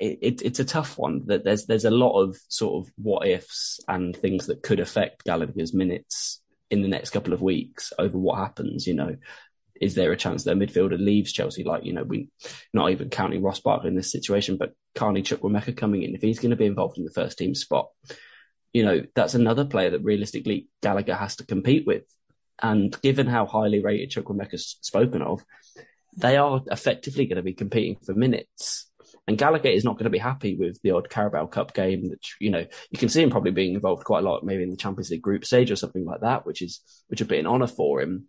it, it, it's a tough one. That there's there's a lot of sort of what ifs and things that could affect Gallagher's minutes in the next couple of weeks over what happens. You know, is there a chance that a midfielder leaves Chelsea? Like you know, we not even counting Ross Barkley in this situation, but Carney Chukwuemeka coming in if he's going to be involved in the first team spot. You know, that's another player that realistically Gallagher has to compete with. And given how highly rated Chukwuemeka's spoken of, they are effectively going to be competing for minutes And Gallagher is not going to be happy with the odd Carabao Cup game. That you know you can see him probably being involved quite a lot, maybe in the Champions League group stage or something like that, which is which would be an honour for him.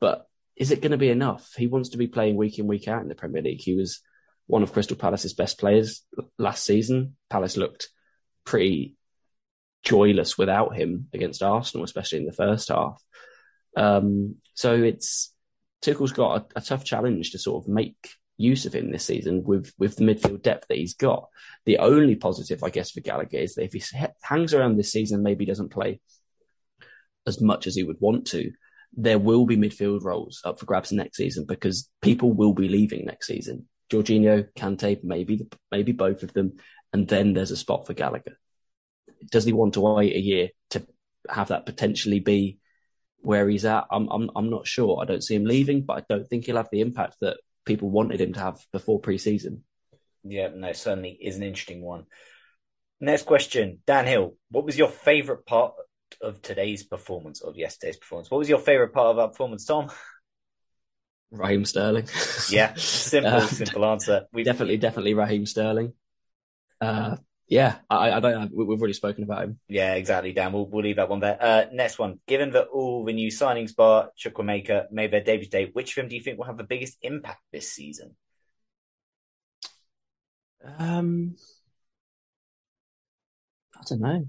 But is it going to be enough? He wants to be playing week in week out in the Premier League. He was one of Crystal Palace's best players last season. Palace looked pretty joyless without him against Arsenal, especially in the first half. Um, so it's Tuchel's got a, a, tough challenge to sort of make use of him this season with with the midfield depth that he's got. The only positive, I guess, for Gallagher is that if he hangs around this season, maybe doesn't play as much as he would want to, there will be midfield roles up for grabs next season because people will be leaving next season. Jorginho, Kante, maybe maybe both of them, and then there's a spot for Gallagher. Does he want to wait a year to have that potentially be where he's at? I'm I'm I'm not sure. I don't see him leaving, but I don't think he'll have the impact that people wanted him to have before preseason. Yeah, no, certainly is an interesting one. Next question, Dan Hill. What was your favourite part of today's performance, of yesterday's performance? What was your favourite part of our performance, Tom? Raheem Sterling. yeah, simple, uh, simple answer. We've... Definitely, definitely Raheem Sterling. Uh, yeah, I, I don't know. We've already spoken about him. Yeah, exactly, Dan. We'll, we'll leave that one there. Uh, next one. Given that all the new signings bar Chukwuemeka, made their debut Day, which film do you think will have the biggest impact this season? Um, I don't know.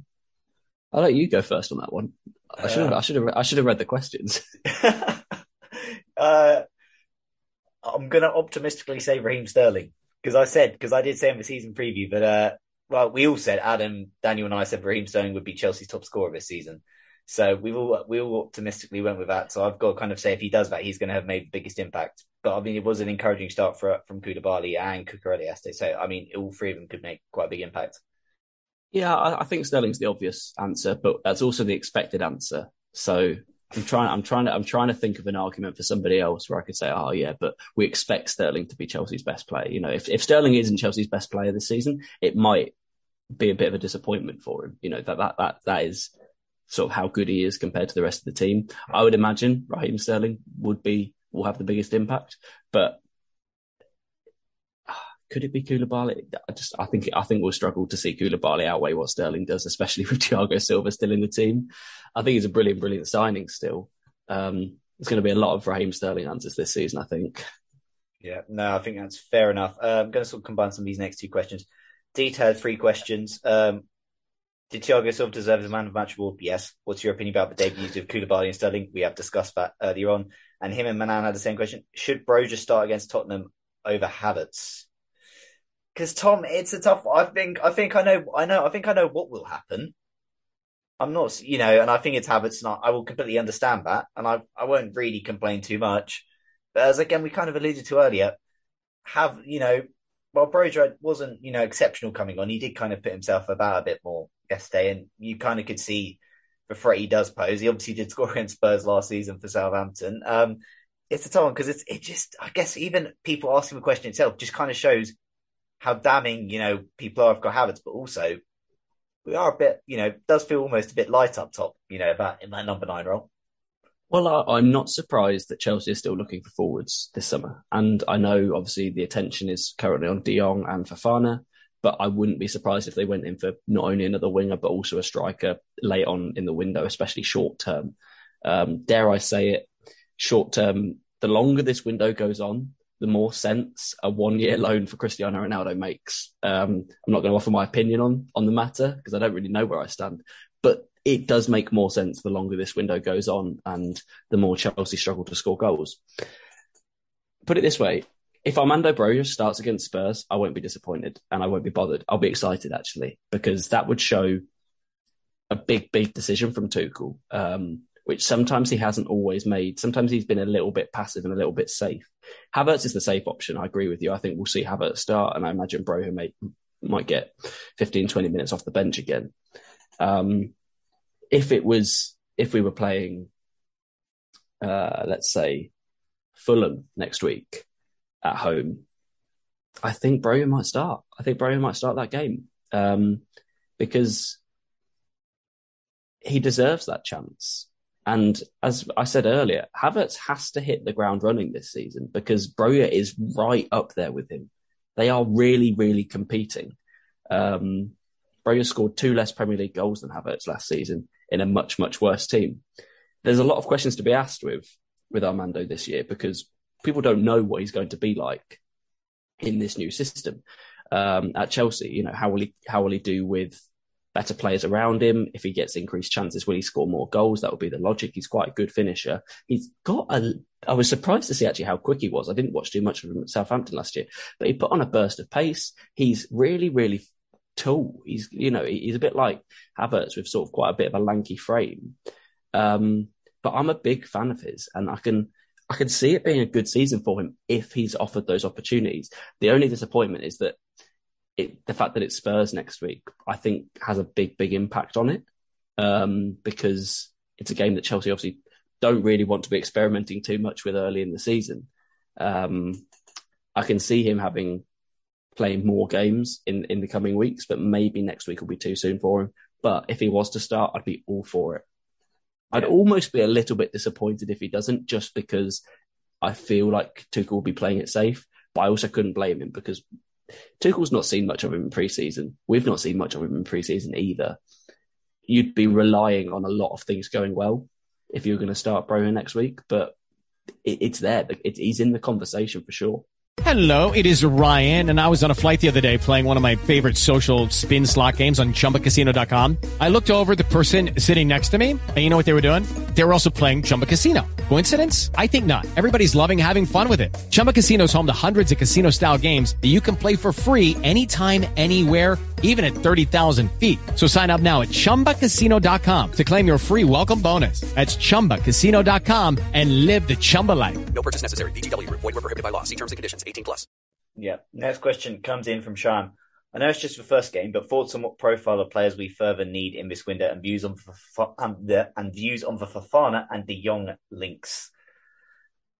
I'll let you go first on that one. I should have. Uh, I should have. I should have read the questions. uh, I'm going to optimistically say Raheem Sterling because I said because I did say in the season preview that uh, well we all said Adam, Daniel, and I said Raheem Sterling would be Chelsea's top scorer this season. So we all we all optimistically went with that. So I've got to kind of say if he does that, he's going to have made the biggest impact. But I mean, it was an encouraging start for from Koulibaly and Cucurella yesterday. So I mean, all three of them could make quite a big impact. Yeah, I, I think Sterling's the obvious answer, but that's also the expected answer. So I'm trying. I'm trying to. I'm trying to think of an argument for somebody else where I could say, "Oh, yeah," but we expect Sterling to be Chelsea's best player. You know, if if Sterling isn't Chelsea's best player this season, it might be a bit of a disappointment for him. You know that that that that is sort of how good he is compared to the rest of the team. I would imagine Raheem Sterling would be will have the biggest impact, but could it be Koulibaly? I just I think I think we'll struggle to see Koulibaly outweigh what Sterling does, especially with Thiago Silva still in the team. I think he's a brilliant, brilliant signing still. Um, there's going to be a lot of Raheem Sterling answers this season, I think. Yeah, no, I think that's fair enough. Uh, I'm going to sort of combine some of these next two questions. Detailed three questions. Um, did Thiago Silva deserve the man of the match award? Yes. What's your opinion about the debuts of Koulibaly and Sterling? We have discussed that earlier on. And him and Manan had the same question. Should Broja start against Tottenham over Havertz? Because Tom, it's a tough. I think I think I know I know I think I know what will happen. I'm not, you know, and I think it's Havertz. Not, I will completely understand that, and I I won't really complain too much. But as again, we kind of alluded to earlier, have you know, while Broja wasn't you know exceptional coming on, he did kind of put himself about a bit more yesterday, and you kind of could see the threat he does pose. He obviously did score against Spurs last season for Southampton. Um, it's a tough one because it's it just I guess even people asking the question itself just kind of shows how damning, you know, people are of got Havertz, but also we are a bit, you know, does feel almost a bit light up top, you know, about in that number nine role. Well, I, am not surprised that Chelsea is still looking for forwards this summer. And I know obviously the attention is currently on De Jong and Fofana, but I wouldn't be surprised if they went in for not only another winger, but also a striker late on in the window, especially short term. Um, dare I say it, short term, the longer this window goes on, the more sense a one year loan for Cristiano Ronaldo makes. Um, I'm not going to offer my opinion on on the matter because I don't really know where I stand, but it does make more sense the longer this window goes on and the more Chelsea struggle to score goals. Put it this way. If Armando Broja starts against Spurs, I won't be disappointed and I won't be bothered. I'll be excited actually because that would show a big, big decision from Tuchel. Um, which sometimes he hasn't always made. Sometimes he's been a little bit passive and a little bit safe. Havertz is the safe option. I agree with you. I think we'll see Havertz start, and I imagine Broja may, might get 15, 20 minutes off the bench again. Um, if it was, if we were playing, uh, let's say, Fulham next week at home, I think Broja might start. I think Broja might start that game um, because he deserves that chance. And as I said earlier, Havertz has to hit the ground running this season because Broja is right up there with him. They are really, really competing. Um, Broja scored two less Premier League goals than Havertz last season in a much, much worse team. There's a lot of questions to be asked with with Armando this year because people don't know what he's going to be like in this new system. Um, at Chelsea, you know, how will he how will he do with better players around him. If he gets increased chances, will he score more goals? That would be the logic. He's quite a good finisher. He's got a. I was surprised to see actually how quick he was. I didn't watch too much of him at Southampton last year, but he put on a burst of pace. He's really, really tall. He's you know he's a bit like Havertz with sort of quite a bit of a lanky frame. Um, but I'm a big fan of his, and I can. I can see it being a good season for him if he's offered those opportunities. The only disappointment is that it, the fact that it's Spurs next week, I think, has a big, big impact on it um, because it's a game that Chelsea obviously don't really want to be experimenting too much with early in the season. Um, I can see him having playing more games in, in the coming weeks, but maybe next week will be too soon for him. But if he was to start, I'd be all for it. I'd almost be a little bit disappointed if he doesn't, just because I feel like Tuchel will be playing it safe. But I also couldn't blame him because Tuchel's not seen much of him in pre-season. We've not seen much of him in pre-season either. You'd be relying on a lot of things going well if you were going to start Broja next week, but it, it's there. It, he's in the conversation for sure. Hello, it is Ryan, and I was on a flight the other day playing one of my favorite social spin slot games on ChumbaCasino.com. I looked over the person sitting next to me, and you know what they were doing? They were also playing Chumba Casino. Coincidence? I think not. Everybody's loving having fun with it. Chumba Casino is home to hundreds of casino-style games that you can play for free anytime, anywhere, even at 30,000 feet. So sign up now at ChumbaCasino.com to claim your free welcome bonus. That's ChumbaCasino.com and live the Chumba life. No purchase necessary. VGW. Void were prohibited by law. See terms and conditions. 18 plus. Yeah. Next question comes in from Sean. I know it's just the first game, but thoughts on what profile of players we further need in this window and views on the um, and views on the Fofana and De Jong links.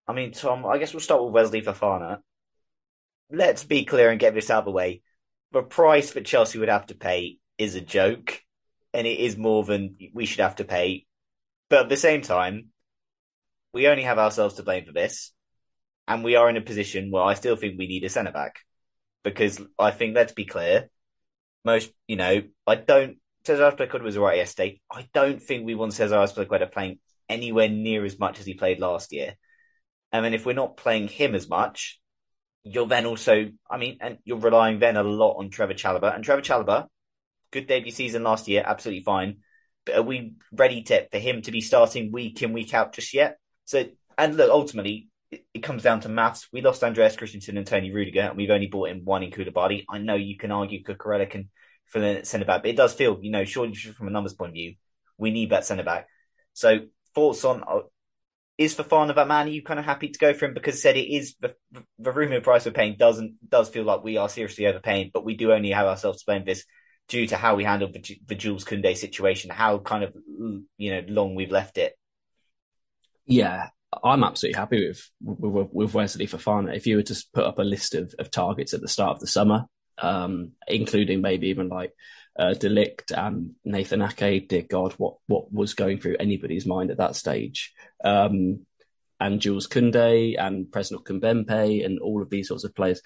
I mean, Tom, I guess we'll start with Wesley Fofana. Let's be clear and get this out of the way. The price that Chelsea would have to pay is a joke, and it is more than we should have to pay. But at the same time, we only have ourselves to blame for this, and we are in a position where I still think we need a centre back because I think let's be clear, most you know, I don't. Cesar Azpilicueta was right yesterday. I don't think we want Cesar Azpilicueta playing anywhere near as much as he played last year. And then if we're not playing him as much, you're then also, I mean, and you're relying then a lot on Trevor Chalobah. And Trevor Chalobah, good debut season last year, absolutely fine. But are we ready to, for him to be starting week in, week out just yet? So, and look, ultimately, it, comes down to maths. We lost Andreas Christensen and Tony Rudiger, and we've only bought in one in Koulibaly. I know you can argue Cucurella can fill in at centre back, but it does feel, you know, surely from a numbers point of view, we need that centre back. So thoughts on uh, is Fofana that man? Are you kind of happy to go for him because said it is the, the rumour price we're paying doesn't does feel like we are seriously overpaying, but we do only have ourselves to blame this due to how we handled the, the Jules Koundé situation, how kind of you know long we've left it. Yeah, I'm absolutely happy with, with, with Wesley Fofana. If you were to put up a list of, of targets at the start of the summer, um, including maybe even like uh, de Ligt and Nathan Ake, dear God, what what was going through anybody's mind at that stage? Um, and Jules Koundé and Presnel Kimpembe and all of these sorts of players.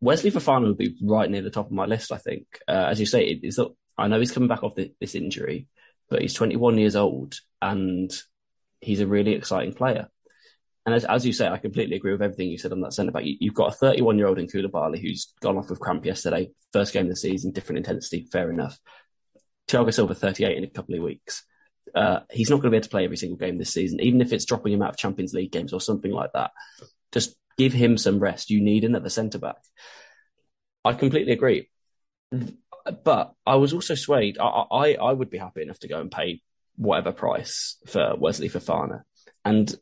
Wesley Fofana would be right near the top of my list, I think. Uh, as you say, it, it's I know he's coming back off the, this injury, but he's 21 years old and he's a really exciting player. And as, as you say, I completely agree with everything you said on that centre back. You, have got a 31 year old in Koulibaly who's gone off with cramp yesterday, first game of the season, different intensity, fair enough. Thiago Silva, 38 in a couple of weeks. Uh, he's not going to be able to play every single game this season, even if it's dropping him out of Champions League games or something like that. Just give him some rest. You need another centre back. I completely agree. But I was also swayed. I, I, I would be happy enough to go and pay whatever price for Wesley Fofana. And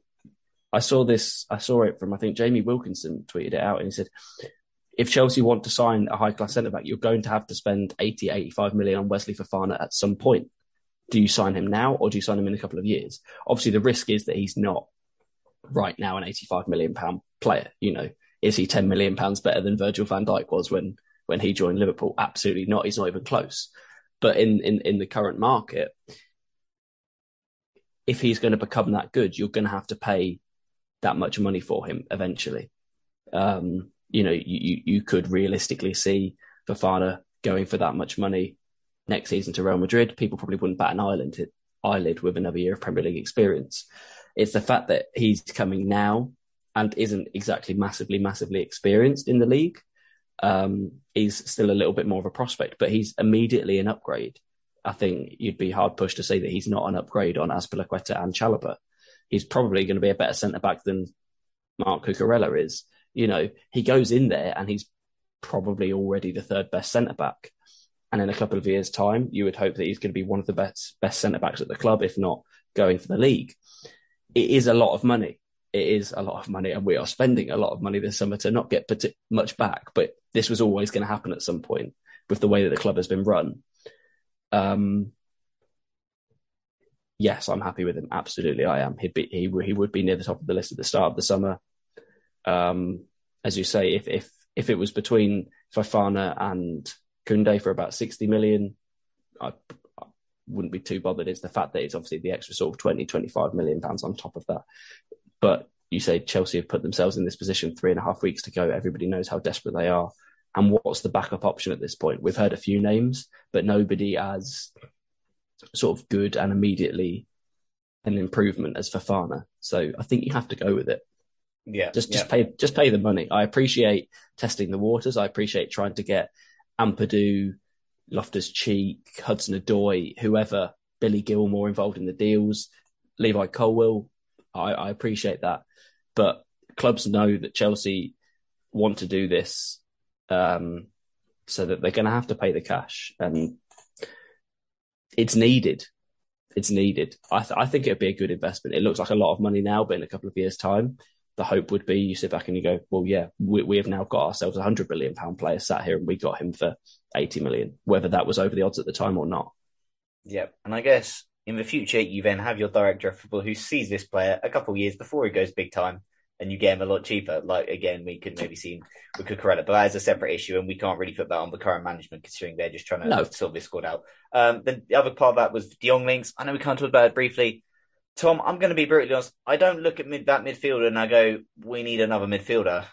I saw this, I saw it from, I think Jamie Wilkinson tweeted it out and he said, if Chelsea want to sign a high class centre back, you're going to have to spend 80, 85 million on Wesley Fofana at some point. Do you sign him now or do you sign him in a couple of years? Obviously, the risk is that he's not right now an 85 million pound player. You know, is he 10 million pounds better than Virgil van Dijk was when, when he joined Liverpool? Absolutely not. He's not even close. But in, in, in the current market, if he's going to become that good, you're going to have to pay that much money for him eventually. Um, you know, you, you could realistically see Fofana going for that much money next season to Real Madrid. People probably wouldn't bat an eyelid, eyelid with another year of Premier League experience. It's the fact that he's coming now and isn't exactly massively, massively experienced in the league. Um, he's still a little bit more of a prospect, but he's immediately an upgrade. I think you'd be hard pushed to say that he's not an upgrade on Azpilicueta and Chalobah. He's probably going to be a better centre back than Marc Cucurella is. You know, he goes in there and he's probably already the third best centre back. And in a couple of years' time, you would hope that he's going to be one of the best best centre backs at the club, if not going for the league. It is a lot of money. It is a lot of money, and we are spending a lot of money this summer to not get much back. But this was always going to happen at some point with the way that the club has been run. Um, yes, I'm happy with him. Absolutely, I am. He'd be he he would be near the top of the list at the start of the summer. Um, as you say, if if if it was between Fofana and Koundé for about 60 million, I, I, wouldn't be too bothered. It's the fact that it's obviously the extra sort of 20, 25 million pounds on top of that. But you say Chelsea have put themselves in this position three and a half weeks to go. Everybody knows how desperate they are. And what's the backup option at this point? We've heard a few names, but nobody as sort of good and immediately an improvement as Fofana. So I think you have to go with it. Yeah. Just just yeah. pay just pay the money. I appreciate testing the waters. I appreciate trying to get Ampadu, Loftus Cheek, Hudson Odoi, whoever, Billy Gilmour involved in the deals, Levi Colwill. I, I appreciate that. But clubs know that Chelsea want to do this um, so that they're going to have to pay the cash. And it's needed. It's needed. I, th- I think it'd be a good investment. It looks like a lot of money now, but in a couple of years' time, the hope would be you sit back and you go, well, yeah, we, we have now got ourselves a hundred million pound player sat here, and we got him for eighty million, whether that was over the odds at the time or not. Yep, and I guess in the future you then have your director of football who sees this player a couple of years before he goes big time, and you get him a lot cheaper. Like again, we could maybe see with Cucurella, but that is a separate issue, and we can't really put that on the current management considering they're just trying to No. sort this squad out. Um, then the other part of that was De Jong links. I know we can't talk about it briefly. Tom, I'm going to be brutally honest. I don't look at mid, that midfielder and I go, "We need another midfielder."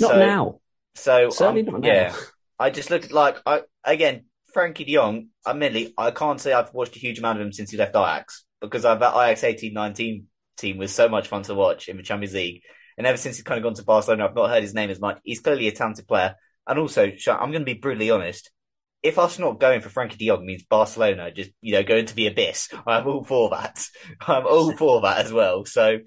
Not So- now. So Certainly um, not now. Yeah, I just look at like I again Frankie De Jong. Admittedly, I can't say I've watched a huge amount of him since he left Ajax because I've that Ajax 18-19 team was so much fun to watch in the Champions League, and ever since he's kind of gone to Barcelona, I've not heard his name as much. He's clearly a talented player, and also I'm going to be brutally honest. If us not going for Frankie De Jong means Barcelona just you know going to the abyss, I'm all for that. I'm all for that as well. So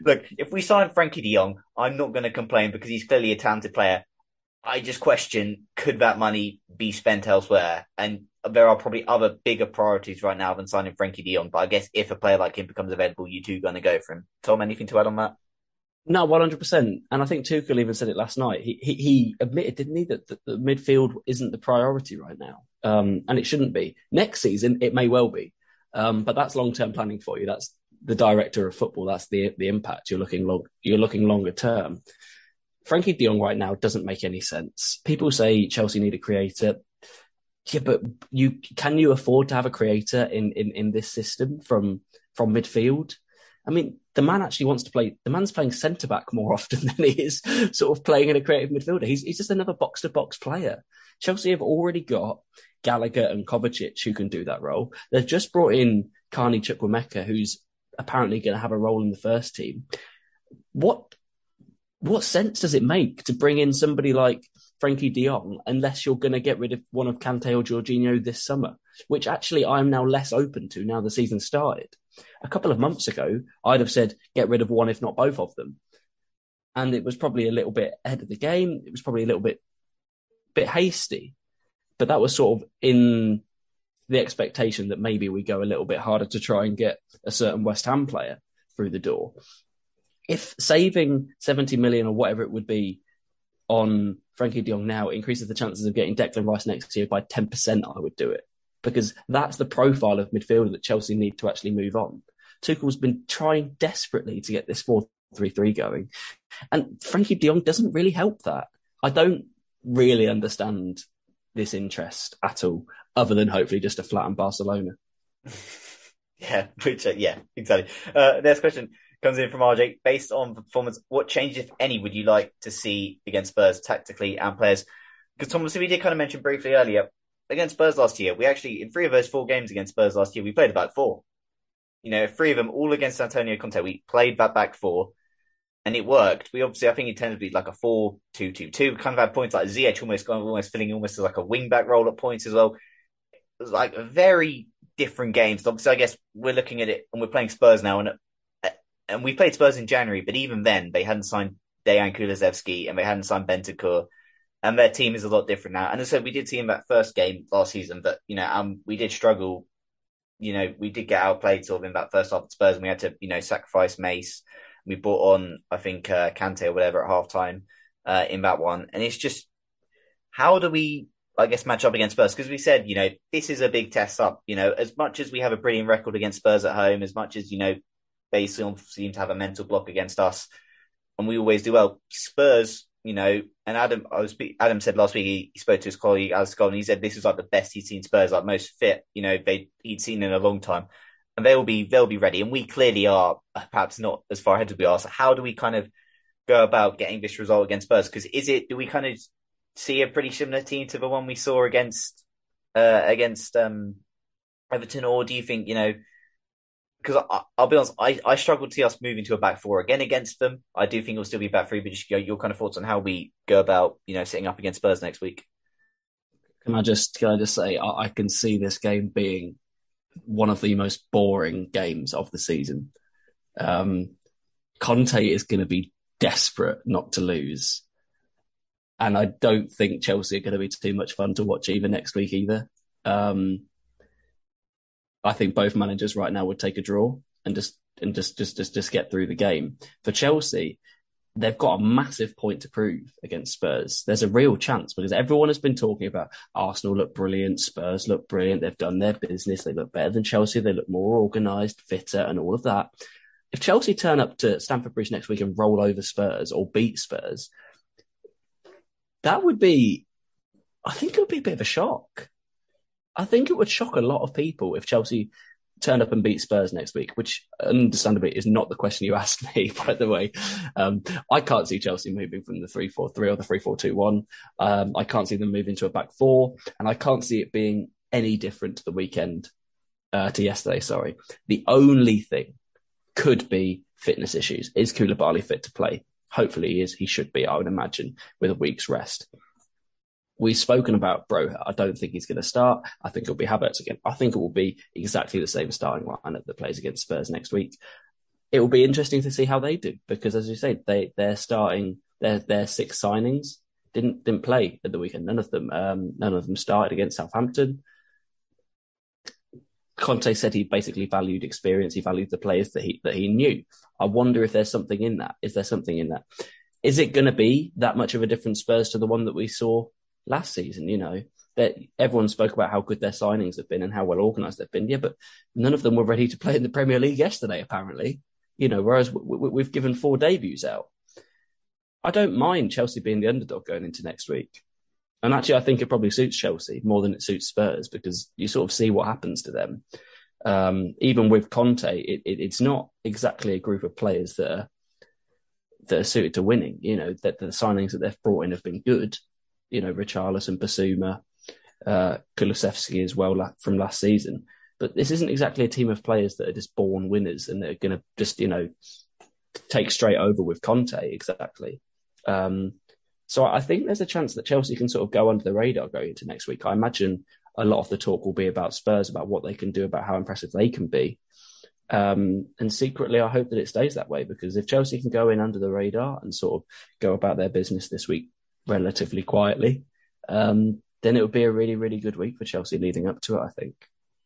look, if we sign Frankie De Jong, I'm not going to complain because he's clearly a talented player. I just question could that money be spent elsewhere? And there are probably other bigger priorities right now than signing Frankie De Jong. But I guess if a player like him becomes available, you two going to go for him. Tom, anything to add on that? No, one hundred percent. And I think Tuchel even said it last night. He he, he admitted, didn't he, that the, the midfield isn't the priority right now, um, and it shouldn't be. Next season, it may well be, um, but that's long term planning for you. That's the director of football. That's the the impact you're looking long. You're looking longer term. Frankie De Jong right now doesn't make any sense. People say Chelsea need a creator. Yeah, but you can you afford to have a creator in in, in this system from from midfield? I mean, the man actually wants to play. The man's playing centre back more often than he is sort of playing in a creative midfielder. He's he's just another box to box player. Chelsea have already got Gallagher and Kovacic who can do that role. They've just brought in Carney Chukwuemeka, who's apparently going to have a role in the first team. What what sense does it make to bring in somebody like Frankie De Jong unless you're going to get rid of one of Kante or Jorginho this summer, which actually I'm now less open to now the season started. A couple of months ago, I'd have said get rid of one, if not both of them. And it was probably a little bit ahead of the game. It was probably a little bit, bit hasty, but that was sort of in the expectation that maybe we go a little bit harder to try and get a certain West Ham player through the door. If saving 70 million or whatever it would be on Frankie de Jong now increases the chances of getting Declan Rice next year by 10%, I would do it because that's the profile of midfielder that Chelsea need to actually move on. Tuchel's been trying desperately to get this 4-3-3 going. And Frankie de Jong doesn't really help that. I don't really understand this interest at all, other than hopefully just to flatten Barcelona. Yeah, which uh, yeah, exactly. Uh, next question: comes in from RJ. Based on performance, what changes, if any, would you like to see against Spurs tactically and players? Because Thomas, we did kind of mention briefly earlier against Spurs last year. We actually in three of those four games against Spurs last year, we played about four. You know, three of them all against Antonio Conte. We played that back four, and it worked. We obviously, I think it tended to be like a four-two-two-two. Kind of had points like Ziyech almost going, almost filling almost as like a wing back role at points as well. It was like very different games. Obviously, I guess we're looking at it and we're playing Spurs now, and and we played Spurs in January, but even then they hadn't signed Dejan Kulusevski and they hadn't signed Bentancur, and their team is a lot different now. And said, we did see in that first game last season that you know um, we did struggle. You know, we did get outplayed sort of in that first half at Spurs, and we had to you know sacrifice Mace. We brought on, I think, uh, Kante or whatever at half time uh, in that one, and it's just how do we I guess, match up against Spurs because we said, you know, this is a big test up. You know, as much as we have a brilliant record against Spurs at home, as much as you know they seem to have a mental block against us, and we always do well. Spurs, you know, and Adam, I was Adam said last week he, he spoke to his colleague Alex Scott, and he said this is like the best he'd seen Spurs, like most fit, you know, they he'd seen in a long time, and they will be they'll be ready, and we clearly are, perhaps not as far ahead as we are. So how do we kind of go about getting this result against Spurs? Because is it do we kind of see a pretty similar team to the one we saw against uh, against um, Everton, or do you think you know? Because I'll be honest, I, I struggle to see us moving to a back four again against them. I do think it'll still be back three, but just your, kind of thoughts on how we go about, you know, sitting up against Spurs next week. Can I just can I just say I, I can see this game being one of the most boring games of the season. Um, Conte is going to be desperate not to lose, and I don't think Chelsea are going to be too much fun to watch either next week either. Um, I think both managers right now would take a draw and just and just just just just get through the game. For Chelsea, they've got a massive point to prove against Spurs. There's a real chance because everyone has been talking about Arsenal look brilliant, Spurs look brilliant, they've done their business, they look better than Chelsea, they look more organised, fitter, and all of that. If Chelsea turn up to Stamford Bridge next week and roll over Spurs or beat Spurs, that would be, I think it would be a bit of a shock. I think it would shock a lot of people if Chelsea turned up and beat Spurs next week, which understandably is not the question you asked me, by the way. Um, I can't see Chelsea moving from the 3 4 3 or the 3 4 2 1. Um, I can't see them moving to a back four, and I can't see it being any different to the weekend, uh, to yesterday, sorry. The only thing could be fitness issues. Is Koulibaly fit to play? Hopefully he is. He should be, I would imagine, with a week's rest. We've spoken about Bro. I don't think he's going to start. I think it'll be Havertz again. I think it will be exactly the same starting lineup that plays against Spurs next week. It will be interesting to see how they do because, as you say, they they're starting their their six signings didn't didn't play at the weekend. None of them um, none of them started against Southampton. Conte said he basically valued experience. He valued the players that he that he knew. I wonder if there's something in that. Is there something in that? Is it going to be that much of a different Spurs to the one that we saw last season, you know, that everyone spoke about how good their signings have been and how well organised they've been. Yeah, but none of them were ready to play in the Premier League yesterday, apparently. You know, whereas we, have given four debuts out. I don't mind Chelsea being the underdog going into next week. And actually, I think it probably suits Chelsea more than it suits Spurs because you sort of see what happens to them. Um, even with Conte, it, it, it's not exactly a group of players that are that are suited to winning. You know that the signings that they've brought in have been good, you know, Richarlison, Bissouma, uh, Kulusevski as well from last season. But this isn't exactly a team of players that are just born winners and they're going to just, you know, take straight over with Conte exactly. Um, so I think there's a chance that Chelsea can sort of go under the radar going into next week. I imagine a lot of the talk will be about Spurs, about what they can do, about how impressive they can be. Um, and secretly, I hope that it stays that way because if Chelsea can go in under the radar and sort of go about their business this week relatively quietly, um, then it would be a really, really good week for Chelsea leading up to it, I think.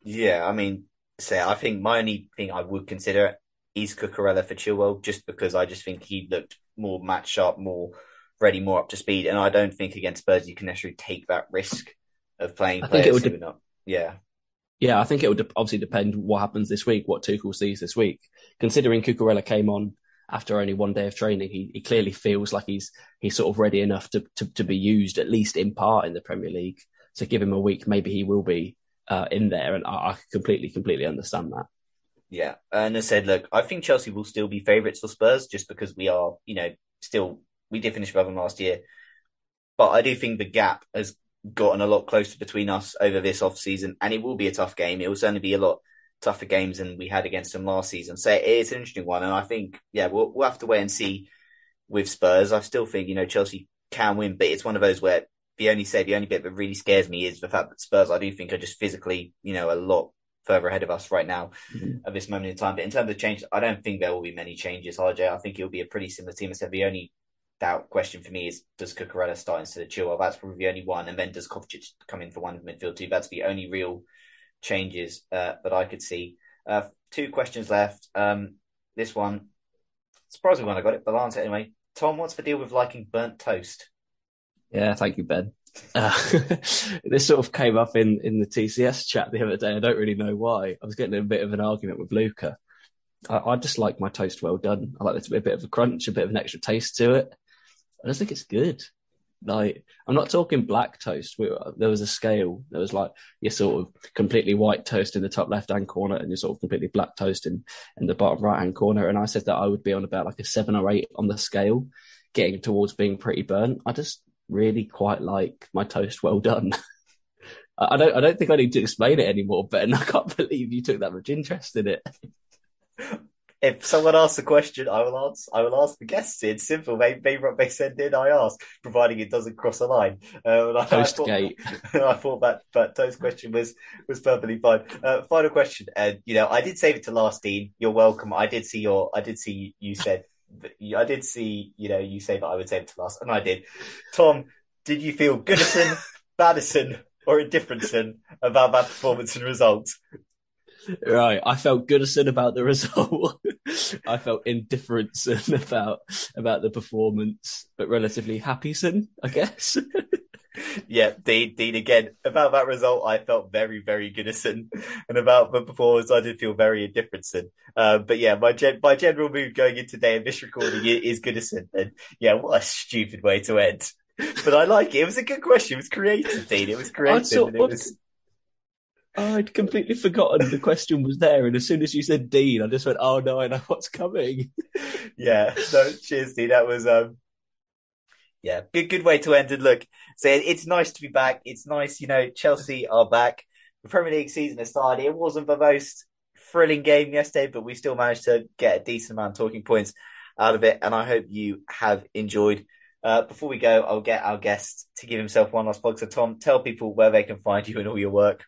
Yeah, I mean, say, I think my only thing I would consider is Cucurella for Chilwell, just because I just think he looked more match sharp, more ready, more up to speed. And I don't think against Spurs you can necessarily take that risk of playing I think it would de- not. Yeah. Yeah, I think it would de- obviously depend what happens this week, what Tuchel sees this week. Considering Cucurella came on after only one day of training, he, he clearly feels like he's he's sort of ready enough to, to, to be used at least in part in the Premier League. So give him a week, maybe he will be uh, in there, and I, I completely completely understand that. Yeah, and I said, look, I think Chelsea will still be favourites for Spurs just because we are, you know, still we did finish above them last year, but I do think the gap has gotten a lot closer between us over this off season, and it will be a tough game. It will certainly be a lot tougher games than we had against them last season. So it's an interesting one, and I think, yeah, we'll we'll have to wait and see with Spurs. I still think, you know, Chelsea can win, but it's one of those where the only say the only bit that really scares me is the fact that Spurs, I do think, are just physically, you know, a lot further ahead of us right now mm-hmm. at this moment in time. But in terms of change, I don't think there will be many changes, RJ. I think it'll be a pretty similar team. I said the only doubt question for me is does Cucurella start instead of Chilwell? That's probably the only one. And then does Kovacic come in for one of the midfield too? That's the only real changes uh, that I could see. Uh, two questions left. Um, this one, surprising when I got it, but I'll answer anyway. Tom, what's the deal with liking burnt toast? Yeah, thank you, Ben. Uh, this sort of came up in, in the TCS chat the other day. I don't really know why. I was getting a bit of an argument with Luca. I, I just like my toast well done. I like there to be a bit of a crunch, a bit of an extra taste to it. I just think it's good. Like, I'm not talking black toast. We, there was a scale. There was like your sort of completely white toast in the top left hand corner and your sort of completely black toast in, in the bottom right hand corner. And I said that I would be on about like a seven or eight on the scale, getting towards being pretty burnt. I just really quite like my toast well done. I don't I don't think I need to explain it anymore, Ben. I can't believe you took that much interest in it. If someone asks a question, I will answer. I will ask the guests. It's simple. They they, they send in. I ask, providing it doesn't cross a line. Uh, I, I, thought, gate. I thought that that Toast question was was perfectly fine. Uh, final question, and uh, you know, I did save it to last, Dean. You're welcome. I did see your. I did see you said I did see, you know, you say that I would save it to last, and I did. Tom, did you feel Goodison, Badison, or Indifferenson about that performance and results? Right, I felt Goodison about the result. I felt indifference about about the performance, but relatively happyson, I guess. yeah, Dean, Dean again about that result. I felt very, very Goodison, and about the performance, I did feel very indifferent. Uh, but yeah, my gen- my general mood going into today and this recording is Goodison, and yeah, what a stupid way to end. But I like it. It was a good question. It was creative, Dean. It was creative. It was... I'd completely forgotten the question was there, and as soon as you said Dean, I just went, "Oh no, I know what's coming." yeah. So cheers, Dean. That was um, yeah, good good way to end. it. look, so it's nice to be back. It's nice, you know, Chelsea are back. The Premier League season has started. It wasn't the most thrilling game yesterday, but we still managed to get a decent amount of talking points out of it. And I hope you have enjoyed. Uh, before we go, I'll get our guest to give himself one last plug. So, Tom, tell people where they can find you and all your work.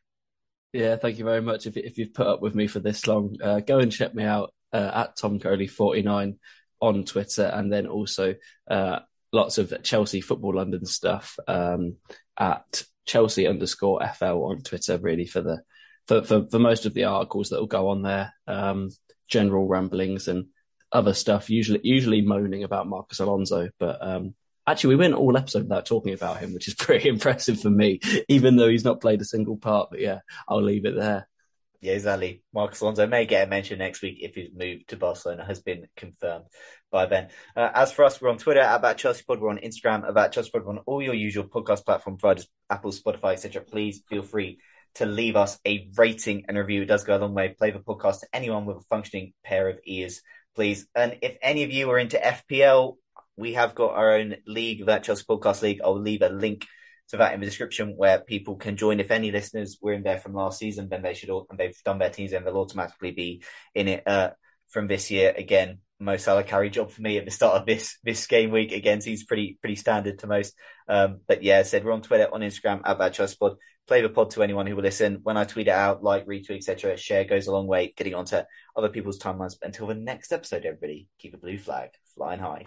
Yeah, thank you very much. If, if you've put up with me for this long, uh, go and check me out uh, at Tom Coley49 on Twitter, and then also uh, lots of Chelsea Football London stuff um, at Chelsea underscore FL on Twitter, really for the for, for, for most of the articles that will go on there. Um, general ramblings and other stuff, usually usually moaning about Marcos Alonso, but um, actually we went all episode without talking about him, which is pretty impressive for me, even though he's not played a single part. But yeah, I'll leave it there. Yeah, exactly. Marcos Alonso may get a mention next week if his move to Barcelona has been confirmed by then. Uh, as for us, we're on Twitter about Chelsea Pod. We're on Instagram about Chelsea Pod. We're on all your usual podcast platform providers, Apple, Spotify, etc. Please feel free to leave us a rating and review. It does go a long way. Play the podcast to anyone with a functioning pair of ears, please. And if any of you are into FPL, we have got our own league, that Podcast League. I'll leave a link to that in the description where people can join. If any listeners were in there from last season, then they should all, and they've done their teams, then they'll automatically be in it uh, from this year. Again, Mo Salah carry job for me at the start of this this game week. Again, seems pretty pretty standard to most. Um, but yeah, I said we're on Twitter, on Instagram at BadChelsPod. Play the pod to anyone who will listen. When I tweet it out, like, retweet, etc., share goes a long way, getting onto other people's timelines. Until the next episode, everybody, keep a blue flag flying high.